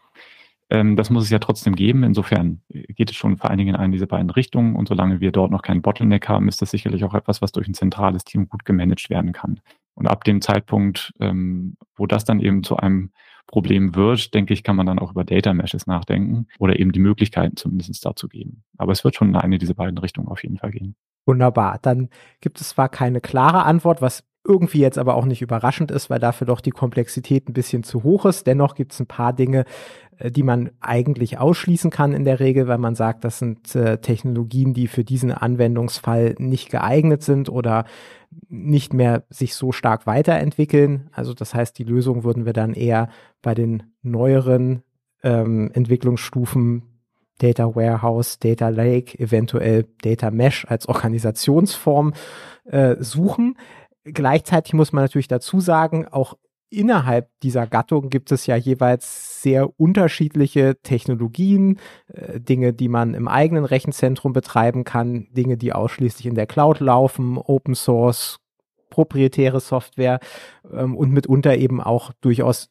Ähm, das muss es ja trotzdem geben. Insofern geht es schon vor allen Dingen in eine dieser beiden Richtungen. Und solange wir dort noch keinen Bottleneck haben, ist das sicherlich auch etwas, was durch ein zentrales Team gut gemanagt werden kann. Und ab dem Zeitpunkt, ähm, wo das dann eben zu einem Problem wird, denke ich, kann man dann auch über Data Meshes nachdenken oder eben die Möglichkeiten zumindest dazu geben. Aber es wird schon in eine dieser beiden Richtungen auf jeden Fall gehen. Wunderbar. Dann gibt es zwar keine klare Antwort, was irgendwie jetzt aber auch nicht überraschend ist, weil dafür doch die Komplexität ein bisschen zu hoch ist. Dennoch gibt es ein paar Dinge, äh, die man eigentlich ausschließen kann in der Regel, weil man sagt, das sind äh, Technologien, die für diesen Anwendungsfall nicht geeignet sind oder nicht mehr sich so stark weiterentwickeln. Also das heißt, die Lösung würden wir dann eher bei den neueren ähm, Entwicklungsstufen Data Warehouse, Data Lake, eventuell Data Mesh als Organisationsform äh, suchen. Gleichzeitig muss man natürlich dazu sagen, auch innerhalb dieser Gattung gibt es ja jeweils sehr unterschiedliche Technologien, äh, Dinge, die man im eigenen Rechenzentrum betreiben kann, Dinge, die ausschließlich in der Cloud laufen, Open Source, proprietäre Software ähm, und mitunter eben auch durchaus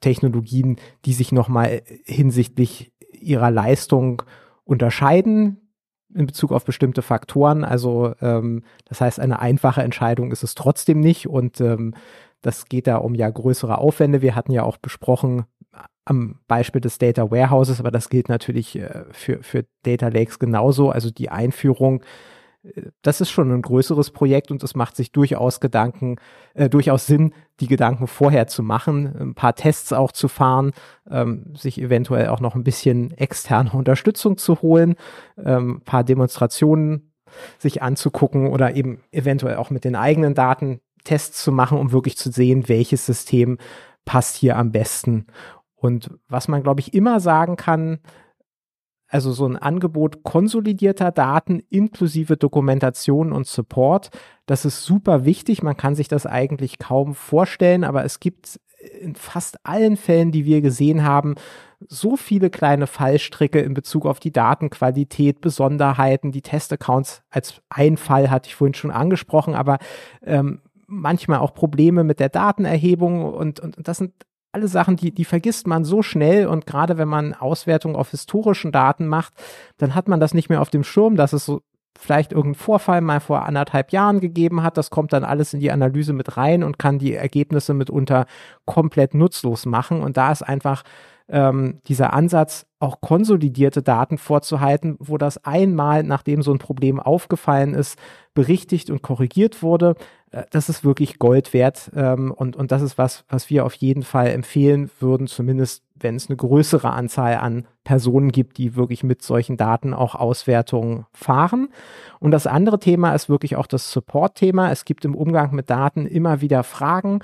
Technologien, die sich nochmal hinsichtlich ihrer Leistung unterscheiden in Bezug auf bestimmte Faktoren. Also ähm, das heißt, eine einfache Entscheidung ist es trotzdem nicht und ähm, das geht da um ja größere Aufwände. Wir hatten ja auch besprochen am Beispiel des Data Warehouses, aber das gilt natürlich äh, für, für Data Lakes genauso. Also die Einführung das ist schon ein größeres Projekt und es macht sich durchaus Gedanken, äh, durchaus Sinn, die Gedanken vorher zu machen, ein paar Tests auch zu fahren, ähm, sich eventuell auch noch ein bisschen externe *laughs* Unterstützung zu holen, ähm, paar Demonstrationen sich anzugucken oder eben eventuell auch mit den eigenen Daten Tests zu machen, um wirklich zu sehen, welches System passt hier am besten. Und was man, glaube ich, immer sagen kann, also so ein Angebot konsolidierter Daten inklusive Dokumentation und Support. Das ist super wichtig. Man kann sich das eigentlich kaum vorstellen, aber es gibt in fast allen Fällen, die wir gesehen haben, so viele kleine Fallstricke in Bezug auf die Datenqualität, Besonderheiten, die Testaccounts als ein Fall hatte ich vorhin schon angesprochen, aber ähm, manchmal auch Probleme mit der Datenerhebung und, und das sind alle Sachen, die, die vergisst man so schnell und gerade wenn man Auswertungen auf historischen Daten macht, dann hat man das nicht mehr auf dem Schirm, dass es so vielleicht irgendeinen Vorfall mal vor anderthalb Jahren gegeben hat. Das kommt dann alles in die Analyse mit rein und kann die Ergebnisse mitunter komplett nutzlos machen. Und da ist einfach ähm, dieser Ansatz, auch konsolidierte Daten vorzuhalten, wo das einmal, nachdem so ein Problem aufgefallen ist, berichtigt und korrigiert wurde, äh, das ist wirklich Gold wert. Ähm, und, und das ist was, was wir auf jeden Fall empfehlen würden, zumindest wenn es eine größere Anzahl an Personen gibt, die wirklich mit solchen Daten auch Auswertungen fahren. Und das andere Thema ist wirklich auch das Support-Thema. Es gibt im Umgang mit Daten immer wieder Fragen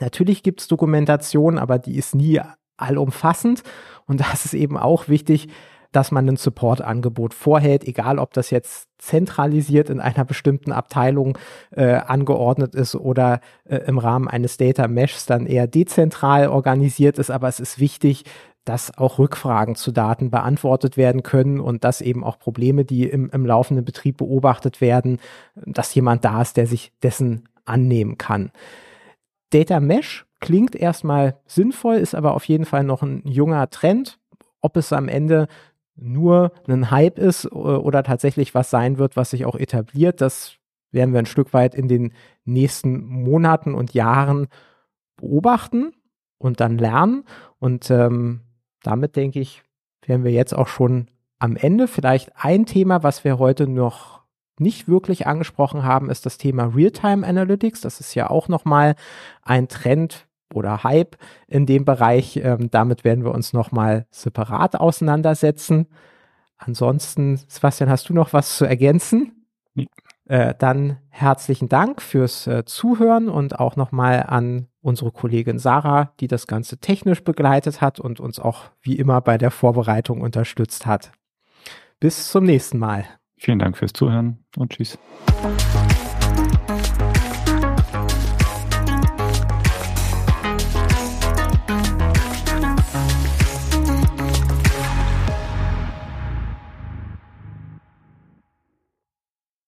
Natürlich gibt es Dokumentation, aber die ist nie allumfassend. Und das ist eben auch wichtig, dass man ein Supportangebot vorhält, egal ob das jetzt zentralisiert in einer bestimmten Abteilung äh, angeordnet ist oder äh, im Rahmen eines Data Meshs dann eher dezentral organisiert ist. Aber es ist wichtig, dass auch Rückfragen zu Daten beantwortet werden können und dass eben auch Probleme, die im, im laufenden Betrieb beobachtet werden, dass jemand da ist, der sich dessen annehmen kann. Data Mesh klingt erstmal sinnvoll, ist aber auf jeden Fall noch ein junger Trend. Ob es am Ende nur ein Hype ist oder tatsächlich was sein wird, was sich auch etabliert, das werden wir ein Stück weit in den nächsten Monaten und Jahren beobachten und dann lernen. Und ähm, damit denke ich, wären wir jetzt auch schon am Ende. Vielleicht ein Thema, was wir heute noch nicht wirklich angesprochen haben, ist das Thema Real-Time Analytics. Das ist ja auch nochmal ein Trend oder Hype in dem Bereich. Ähm, damit werden wir uns nochmal separat auseinandersetzen. Ansonsten, Sebastian, hast du noch was zu ergänzen? Nee. Äh, dann herzlichen Dank fürs äh, Zuhören und auch nochmal an unsere Kollegin Sarah, die das Ganze technisch begleitet hat und uns auch wie immer bei der Vorbereitung unterstützt hat. Bis zum nächsten Mal. Vielen Dank fürs Zuhören und tschüss.